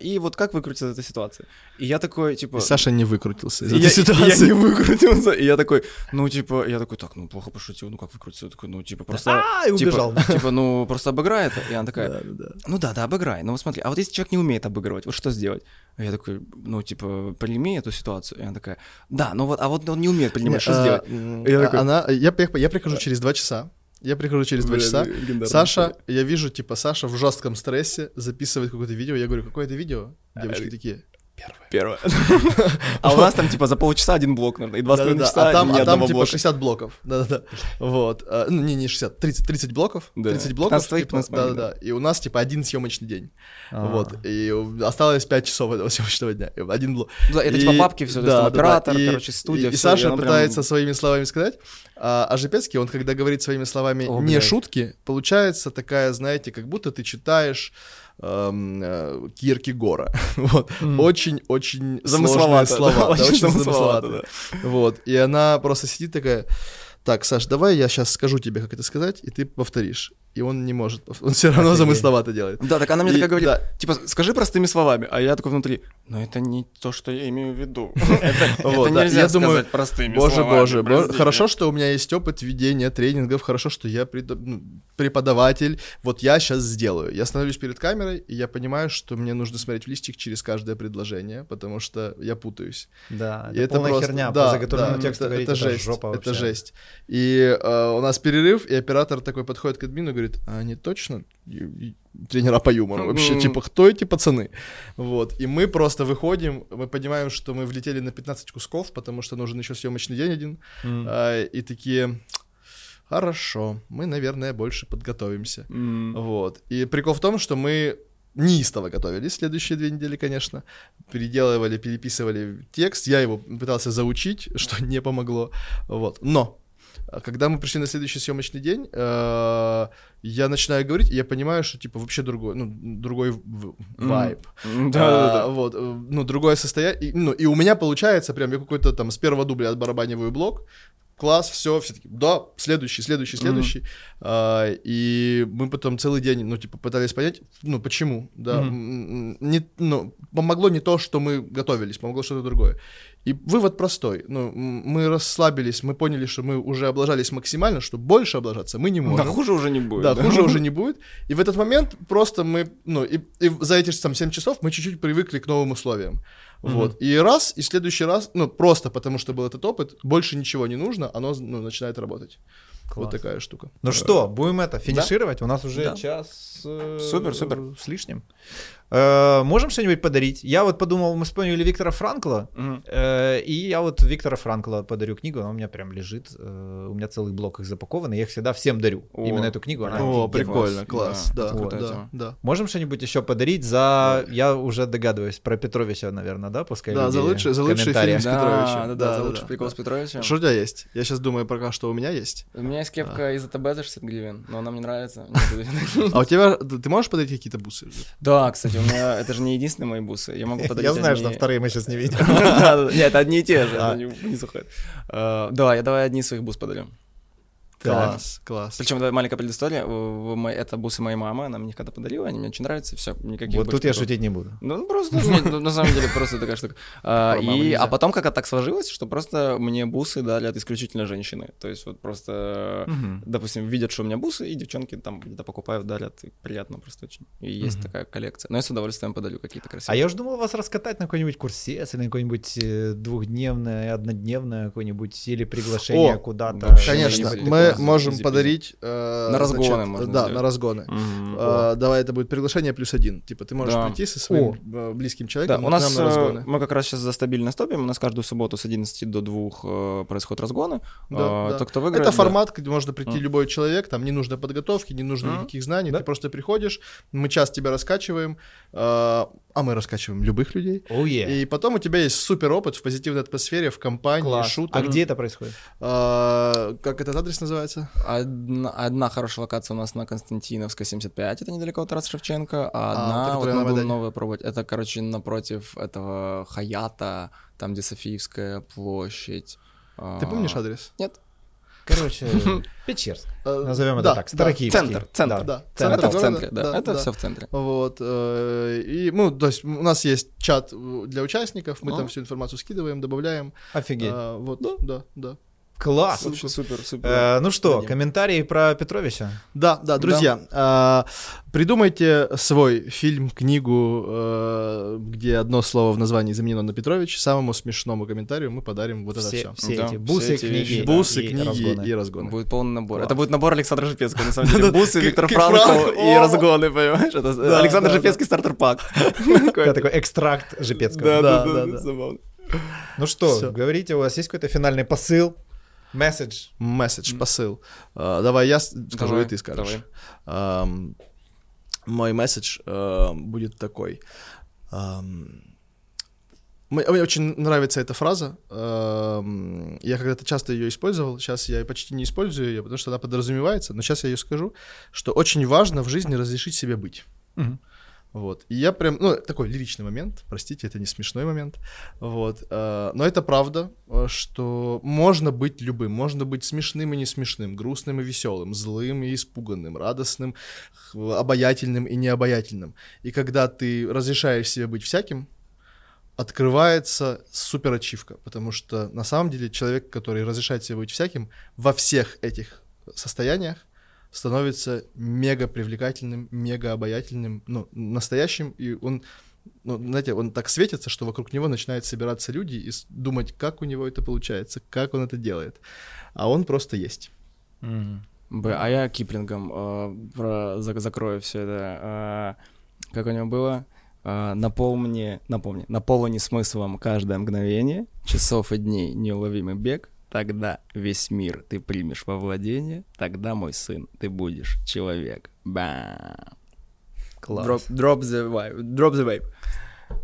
и вот как выкрутиться из этой ситуации? И я такой, типа... И Саша не выкрутился из этой я, ситуации. я не выкрутился, и я такой, ну, типа, я такой, так, ну, плохо пошутил, ну, как выкрутиться? Я такой, ну, типа, просто... А, типа, убежал. Типа, ну, просто обыграй это. И она такая, Да, да, ну да, да, обыграй. Вот смотри, а вот если человек не умеет обыгрывать, вот что сделать? А я такой, ну, типа, прими эту ситуацию. И она такая, да, ну вот, а вот он не умеет принимать, что а, сделать? Я а- такой- Она, я, я прихожу через два часа. Я прихожу через два часа. Саша, я вижу, типа, Саша в жестком стрессе записывает какое-то видео. Я говорю, какое это видео? Девочки такие. Первое. Первое. А у нас там, типа, за полчаса один блок, наверное, и два с половиной часа А там, а там типа блока. 60 блоков. Да-да-да. Вот. А, Ну, не, не 60, 30, 30 блоков. Да. 30 блоков. 15 твоих, типа, 15 моих, Да-да-да. И у нас, типа, один съемочный день. А. Вот. И осталось 5 часов этого съемочного дня. Один блок. Это типа папки всё, то есть там да, оператор, короче, студия, И, Саша пытается своими словами сказать, а, Жепецкий, он когда говорит своими словами не шутки, получается такая, знаете, как будто ты читаешь эм, э, Киркегора. Вот. Очень-очень Замысловато, слова. да, да, очень замысловато, замысловатые. Вот. И она просто сидит такая, так, Саш, давай я сейчас скажу тебе, как это сказать, и ты повторишь. И он не может. Он все равно Офигеть. замысловато делает. Да, так она мне И- такая говорит, да. типа, скажи простыми словами, а я такой внутри, но это не то, что я имею в виду. Это нельзя Я думаю, сказать простыми Боже, словами. боже, бо- прости. хорошо, что у меня есть опыт ведения тренингов, хорошо, что я ну, преподаватель. Вот я сейчас сделаю. Я становлюсь перед камерой, и я понимаю, что мне нужно смотреть в листик через каждое предложение, потому что я путаюсь. Да, это полная просто- херня. да, по заготовленному да, тексту это, жесть, это жесть. И э, у нас перерыв, и оператор такой подходит к админу и говорит, а они точно тренера по юмору вообще, типа, кто эти пацаны? Вот, и мы просто выходим, мы понимаем, что мы влетели на 15 кусков, потому что нужен еще съемочный день один, М. а, и такие, хорошо, мы, наверное, больше подготовимся. М. Вот. И прикол в том, что мы неистово готовились следующие две недели, конечно. Переделывали, переписывали текст. Я его пытался заучить, что не помогло. Вот. Но когда мы пришли на следующий съемочный день, э, я начинаю говорить, и я понимаю, что типа вообще другой, ну, другой вайб. Да-да-да. А, Вот, э, ну, другое состояние. Ну, и у меня получается прям, я какой-то там с первого дубля отбарабаниваю блок, класс, все, все таки да, следующий, следующий, следующий. А, и мы потом целый день, ну, типа, пытались понять, ну, почему, да. М, Не, ну, помогло не то, что мы готовились, помогло что-то другое. И вывод простой. Ну, мы расслабились, мы поняли, что мы уже облажались максимально, что больше облажаться мы не Да можем. хуже уже не будет. Да, хуже уже не будет. И в этот момент просто мы, ну, и, и за эти там 7 часов мы чуть-чуть привыкли к новым условиям. Вот. И раз, и следующий раз, ну, просто потому что был этот опыт, больше ничего не нужно, оно ну, начинает работать. Класс. Вот такая штука. Ну что, будем это финишировать? У нас уже Да. час э, Супер, супер. с лишним. Э, можем что-нибудь подарить? Я вот подумал, мы вспомнили Виктора Франкла, Мгм. э, и я вот Виктора Франкла подарю книгу, она у меня прям лежит, э, у меня целый блок их запакован, и я их всегда всем дарю. О, Именно эту книгу, она О, прикольно, класс, Да, да, это да, да, да. Можем что-нибудь еще подарить за, я уже догадываюсь, про Петровича, наверное, да, пускай Да, за лучший- за лучший фильм с Петровичем. Да, да, Да, да, за да, лучший да, прикол да. с Петровичем. Что у тебя есть? Я сейчас думаю пока, что у меня есть. У меня есть кепка из АТБ за 60 гривен, но она мне нравится. А у тебя, ты можешь подарить какие-то бусы? Да, кстати, у меня это же не единственные мои бусы. Я могу подарить Я знаю, что вторые мы сейчас не видим. Нет, это одни и те же, А. не заходят. Э, Да, я давай одни своих бус подарю. Класс, класс. Причем давай маленькая предыстория. Это бусы моей мамы, она мне когда подарила, они мне очень нравятся, все, никаких Вот тут я шутить не буду. Ну, ну, просто, нет, ну, на самом деле, просто такая штука. А, и, а потом как-то так сложилось, что просто мне бусы дали от исключительно женщины. То есть вот просто, допустим, видят, что у меня бусы, и девчонки там где-то покупают, дарят, и приятно просто очень. И есть такая коллекция. Но я с удовольствием подарю какие-то А красивые. я уже думал вас раскатать на какой-нибудь курсец или на какое-нибудь э, двухдневное, однодневное какое-нибудь или приглашение куда-то. Конечно, Easy, мы можем подарить... э, На разгоны значит, можно Да, сделать. на разгоны. Э, давай, это будет приглашение плюс один. Типа, ты можешь Да. прийти со своим э, близким Да, человеком у к нас нам на разгоны. мы как раз сейчас за стабильность топим. У нас каждую субботу с 11 до 2 происходят разгоны. Да, да. Тот, кто выиграет. Это формат, где можно прийти любой человек, там не нужно подготовки, не нужно никаких знаний, Да. ты просто приходишь, мы час тебя раскачиваем, э, а мы раскачиваем любых людей. Oh, yeah. И потом у тебя есть супер опыт в позитивной атмосфере, в компании, Класс. шутер. А где это происходит? А, как этот адрес называется? Одна, одна хорошая локация у нас на Константиновской 75, это недалеко от Тараса Шевченко, а та, одна, вот которая мы будем новую пробовать, это, короче, напротив этого Хаята, там, где Софиевская площадь. А, Ты помнишь адрес? Нет. Короче, Печерск. Э, Назовем да, это так. Старокиевский. Центр, центр. Да, Центр Это в центре, да, это все в центре. Вот, э, и, ну, то есть у нас есть чат э, для участников, мы А. там всю информацию скидываем, добавляем. Офигеть. А, вот, да, да. Класс. Супер, супер, супер. Э, ну что, Дадим. комментарии про Петровича? Да, да, друзья, а, придумайте свой фильм, книгу, э, где одно слово в названии заменено на Петрович. Самому смешному комментарию мы подарим вот это все, все. все Да, эти все бусы, эти книги, вещи, да. Бусы, и книги разгоны. и разгоны. Будет полный набор. Класс. Это будет набор Александра Жипецкого, на самом деле. Бусы, Виктор Франко, и разгоны, понимаешь? Это Да, Александр да, Жипецкий стартер-пак. Да, такой экстракт Жипецкого. Да, Да, да, да, да, да. забавно. Ну что, говорите, у вас есть какой-то финальный посыл? Месседж? Месседж, посыл. А, давай я скажу, Давай, и ты скажешь. давай. Ам, мой месседж а, будет такой. Ам, мне, мне очень нравится эта фраза. Ам, я когда-то часто ее использовал. Сейчас я почти не использую ее, потому что она подразумевается. Но сейчас я ее скажу, что очень важно в жизни разрешить себе быть. Вот. И я прям, ну, такой лиричный момент, простите, это не смешной момент. Вот. э, Но это правда, э, что можно быть любым, можно быть смешным и не смешным, грустным и веселым, злым и испуганным, радостным, обаятельным и необаятельным. И когда ты разрешаешь себе быть всяким, открывается супер ачивка, потому что на самом деле человек, который разрешает себе быть всяким, во всех этих состояниях становится мега привлекательным, мега обаятельным, ну, настоящим, и он, ну, знаете, он так светится, что вокруг него начинают собираться люди и думать, как у него это получается, как он это делает. А он просто есть. Б, а я Киплингом э, про, зак- закрою все это. Э, как у него было? Э, напомни, напомни, наполни смыслом каждое мгновение, часов и дней неуловимый бег, тогда весь мир ты примешь во владение, тогда, мой сын, ты будешь человек. Бам. Класс. Drop, drop the vibe. Drop the vibe.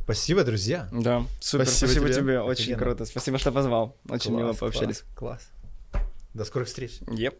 Спасибо, друзья. Да, супер. Спасибо Спасибо, тебе. тебе. Очень Офигенно. круто. Спасибо, что позвал. Очень мило Класс, пообщались. Класс. класс. До скорых встреч. Yep.